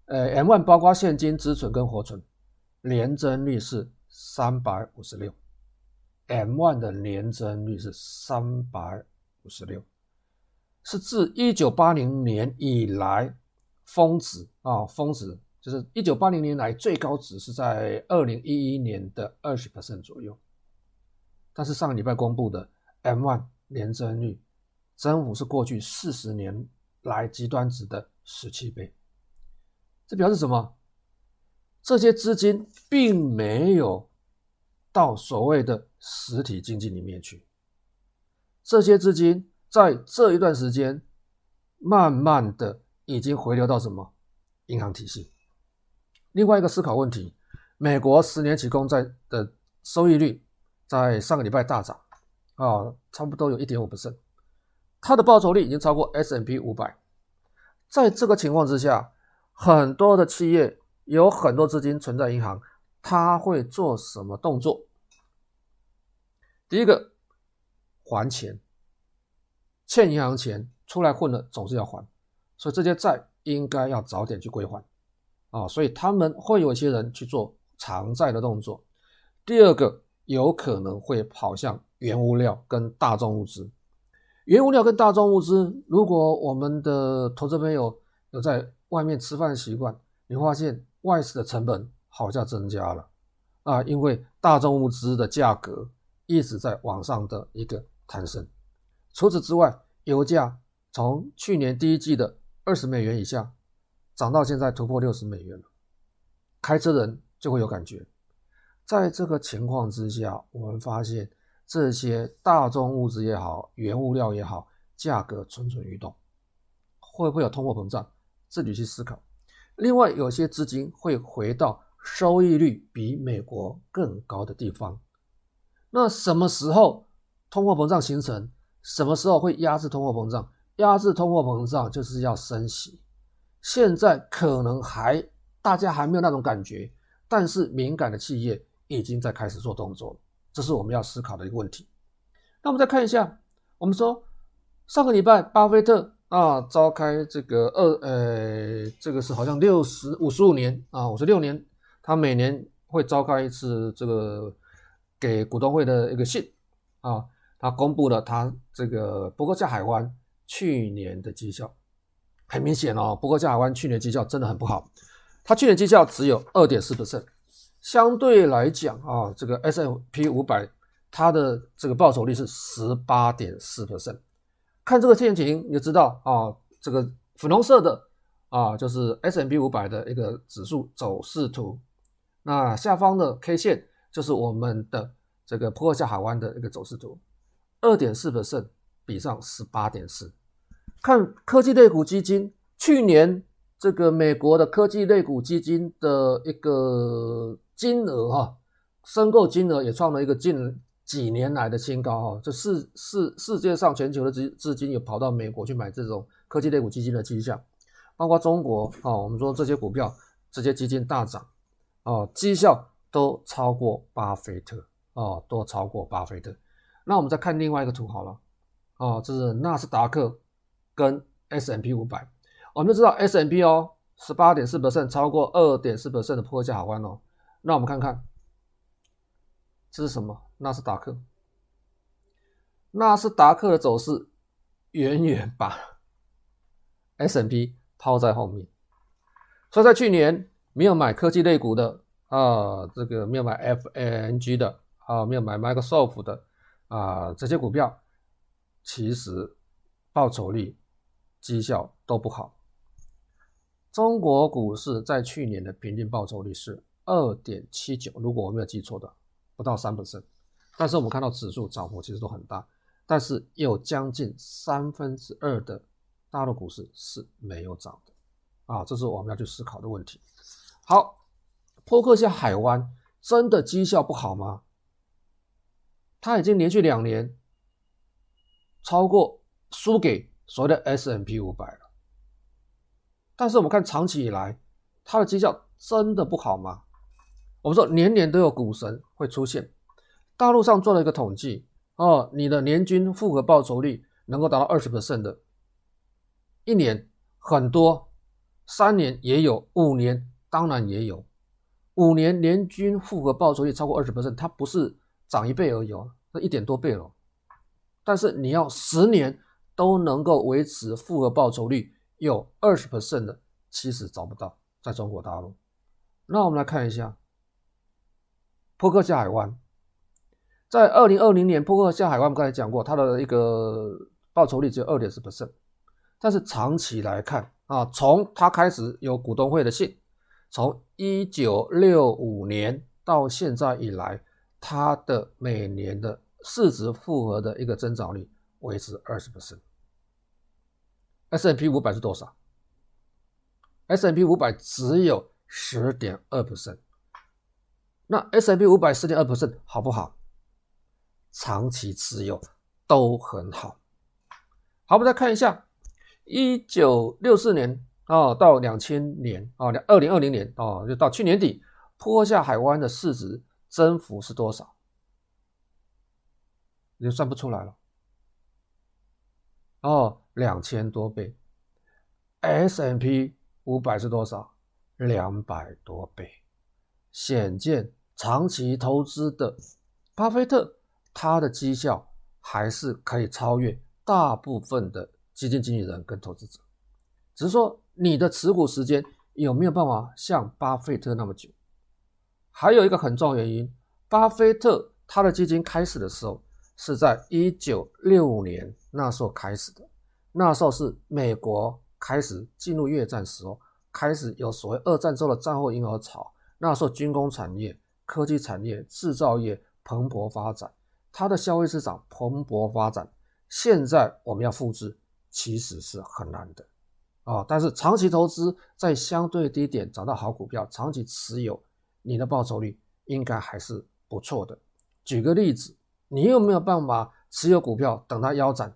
呃 M one 包括现金、资存跟活存，年增率是三百五十六，M1 的年增率是三百五十六，是自一九八零年以来峰值啊，峰值就是一九八零年来最高值是在二零一一年的二十 percent 左右，但是上个礼拜公布的 M1 年增率。增幅是过去四十年来极端值的十七倍，这表示什么？这些资金并没有到所谓的实体经济里面去，这些资金在这一段时间慢慢的已经回流到什么？银行体系。另外一个思考问题，美国十年期公债的收益率在上个礼拜大涨啊，差不多有一点五 percent。它的报酬率已经超过 S&P 五百，在这个情况之下，很多的企业有很多资金存在银行，它会做什么动作？第一个，还钱，欠银行钱出来混了总是要还，所以这些债应该要早点去归还啊，所以他们会有一些人去做偿债的动作。第二个，有可能会跑向原物料跟大宗物资。原物料跟大宗物资，如果我们的投资朋友有在外面吃饭的习惯，你会发现外食的成本好像增加了啊，因为大众物资的价格一直在往上的一个攀升。除此之外，油价从去年第一季的二十美元以下，涨到现在突破六十美元了，开车人就会有感觉。在这个情况之下，我们发现。这些大众物资也好，原物料也好，价格蠢蠢欲动，会不会有通货膨胀？自己去思考。另外，有些资金会回到收益率比美国更高的地方。那什么时候通货膨胀形成？什么时候会压制通货膨胀？压制通货膨胀就是要升息。现在可能还大家还没有那种感觉，但是敏感的企业已经在开始做动作了。这是我们要思考的一个问题。那我们再看一下，我们说上个礼拜巴菲特啊召开这个二呃，这个是好像六十五十五年啊五十六年，他每年会召开一次这个给股东会的一个信啊，他公布了他这个伯克夏海湾去年的绩效，很明显哦，伯克夏海湾去年绩效真的很不好，他去年绩效只有二点四 percent。相对来讲啊，这个 S M P 五百它的这个报酬率是十八点四 percent。看这个线型你就知道啊，这个粉红色的啊就是 S&P 五百的一个指数走势图，那下方的 K 线就是我们的这个波下海湾的一个走势图，二点四百分比上十八点四。看科技类股基金去年这个美国的科技类股基金的一个。金额哈，申购金额也创了一个近几年来的新高哈。这世世世界上全球的资资金有跑到美国去买这种科技类股基金的迹象，包括中国啊，我们说这些股票、这些基金大涨啊，绩效都超过巴菲特啊，都超过巴菲特。那我们再看另外一个图好了啊，这是纳斯达克跟 S M P 五百，我们就知道 S M P 哦，十八点四 percent 超过二点四 percent 的破价好关哦。那我们看看，这是什么？纳斯达克，纳斯达克的走势远远把 S&P 抛在后面，所以在去年没有买科技类股的啊，这个没有买 FANG 的啊，没有买 Microsoft 的啊，这些股票其实报酬率、绩效都不好。中国股市在去年的平均报酬率是。二点七九，如果我没有记错的，不到三百分但是我们看到指数涨幅其实都很大，但是有将近三分之二的大陆股市是没有涨的，啊，这是我们要去思考的问题。好，波克下海湾真的绩效不好吗？他已经连续两年超过输给所谓的 S&P 500了。但是我们看长期以来，他的绩效真的不好吗？我们说年年都有股神会出现。大陆上做了一个统计，哦，你的年均复合报酬率能够达到二十 percent 的，一年很多，三年也有，五年当然也有。五年年均复合报酬率超过二十 percent，它不是涨一倍而已哦，那一点多倍了。但是你要十年都能够维持复合报酬率有二十 percent 的，其实找不到，在中国大陆。那我们来看一下，波克下海湾，在二零二零年，扑克下海湾我们刚才讲过，它的一个报酬率只有二点四 percent，但是长期来看啊，从它开始有股东会的信。从一九六五年到现在以来，它的每年的市值复合的一个增长率维持二十 percent。S&P 五百是多少？S&P 五百只有十点二 percent。那 S&P 五百四点二 percent 好不好？长期持有都很好。好，我们再看一下一九六四年。哦，到两千年哦，两二零二零年哦，就到去年底，坡下海湾的市值增幅是多少？你就算不出来了。哦，两千多倍。S&P 五百是多少？两百多倍。显见长期投资的巴菲特，他的绩效还是可以超越大部分的基金经理人跟投资者，只是说。你的持股时间有没有办法像巴菲特那么久？还有一个很重要原因，巴菲特他的基金开始的时候是在一九六五年那时候开始的，那时候是美国开始进入越战时候，开始有所谓二战之后的战后婴儿潮，那时候军工产业、科技产业、制造业蓬勃发展，它的消费市场蓬勃发展。现在我们要复制，其实是很难的。啊、但是长期投资在相对低点找到好股票，长期持有，你的报酬率应该还是不错的。举个例子，你有没有办法持有股票，等它腰斩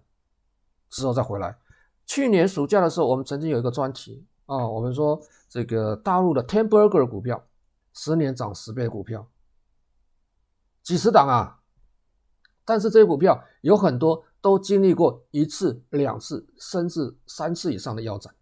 之后再回来？去年暑假的时候，我们曾经有一个专题啊、我们说这个大陆的 Ten Burger 股票，十年涨十倍的股票，几十档啊，但是这些股票有很多都经历过一次、两次，甚至三次以上的腰斩。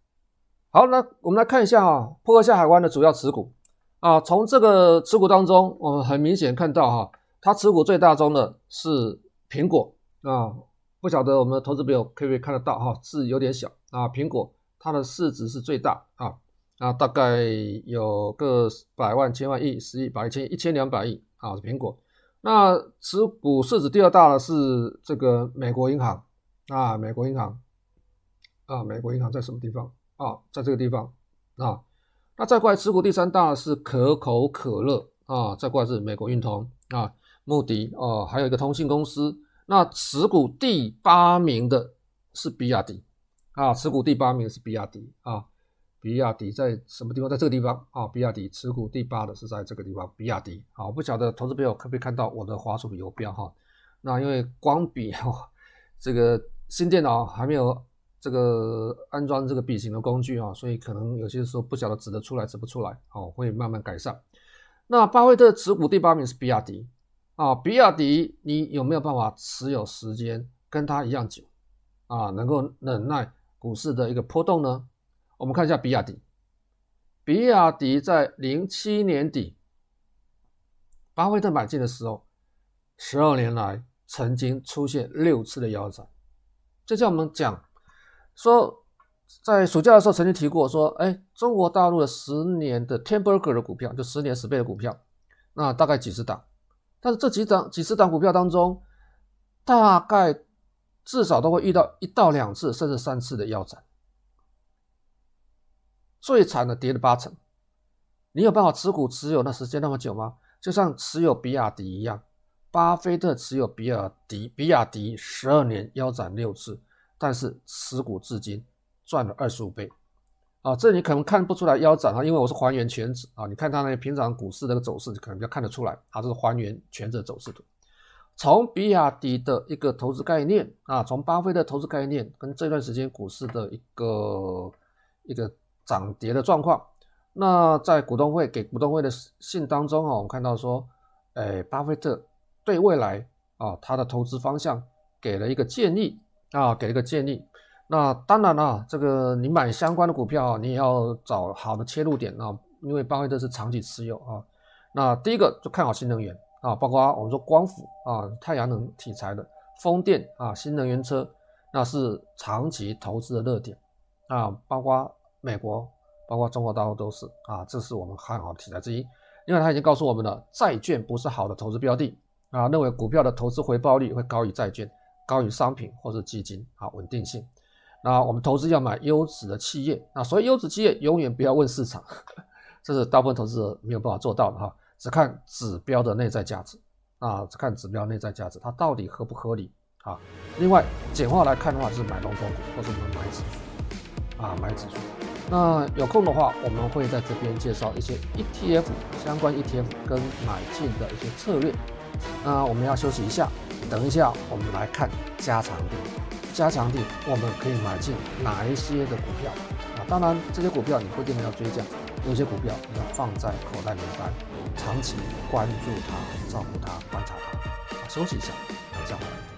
好，那我们来看一下啊，波克夏海湾的主要持股。啊，从这个持股当中，我们很明显看到哈，它持股最大宗的是苹果。啊，不晓得我们的投资朋友可不可以看得到哈，字有点小。啊，苹果它的市值是最大。啊，啊，大概有个百万、千万亿、十亿、百亿、千亿、一千两百亿啊，是苹果。那持股市值第二大的是这个美国银行啊，美国银行啊，美国银行在什么地方？啊，在这个地方啊，那再过来持股第三大是可口可乐啊，再过来是美国运通啊，穆迪、啊，还有一个通信公司。那持股第八名的是比亚迪啊，持股第八名是比亚迪啊，比亚迪在什么地方？在这个地方啊，比亚迪持股第八的是在这个地方，比亚迪。好，不晓得投资朋友可不可以看到我的滑鼠游标哈？那因为光笔哦，这个新电脑还没有。这个安装这个笔型的工具啊，所以可能有些时候不晓得指得出来指不出来，哦，会慢慢改善。那巴菲特持股第八名是比亚迪啊，比亚迪你有没有办法持有时间跟它一样久啊，能够忍耐股市的一个波动呢？我们看一下比亚迪，比亚迪在零七年底巴菲特买进的时候，十二年来曾经出现六次的腰斩，就像我们讲。说，在暑假的时候曾经提过，说，哎，中国大陆的十年的 Ten Burger 的股票，就十年十倍的股票，那大概几十档，但是这几档几十档股票当中，大概至少都会遇到一到两次，甚至三次的腰斩，最惨的跌了八成。你有办法持股持有那时间那么久吗？就像持有比亚迪一样，巴菲特持有比亚迪，比亚迪十二年腰斩六次。但是持股至今赚了二十五倍，啊，这你可能看不出来腰斩啊，因为我是还原全指啊。你看它那个平常股市那个走势，你可能比较看得出来啊，这是还原全指走势图。从比亚迪的一个投资概念啊，从巴菲特投资概念跟这段时间股市的一个一个涨跌的状况，那在股东会给股东会的信当中啊，我们看到说，哎，巴菲特对未来啊他的投资方向给了一个建议啊，给了一个建议。那当然了，这个你买相关的股票，你也要找好的切入点啊，因为巴菲特是长期持有啊。那第一个就看好新能源。啊，包括我们说光伏啊、太阳能题材的风电啊、新能源车，那是长期投资的热点啊。包括美国、包括中国大陆都是啊，这是我们看好的题材之一。因为他已经告诉我们了，债券不是好的投资标的啊，认为股票的投资回报率会高于债券、高于商品或是基金啊，稳定性。那我们投资要买优质的企业，那所以优质企业永远不要问市场，这是大部分投资者没有办法做到的哈。只看指标的内在价值啊，只看指标内在价值，它到底合不合理啊？另外，简化来看的话，就是买龙头股，或是我们买指数啊，买指数。那有空的话，我们会在这边介绍一些 ETF 相关 ETF 跟买进的一些策略。那我们要休息一下，等一下我们来看加强錠。加强錠我们可以买进哪一些的股票啊？当然，这些股票你不一定要追价，有些股票要放在口袋名单。长期关注它，照顾它，观察它。啊休息一下，等一下回来。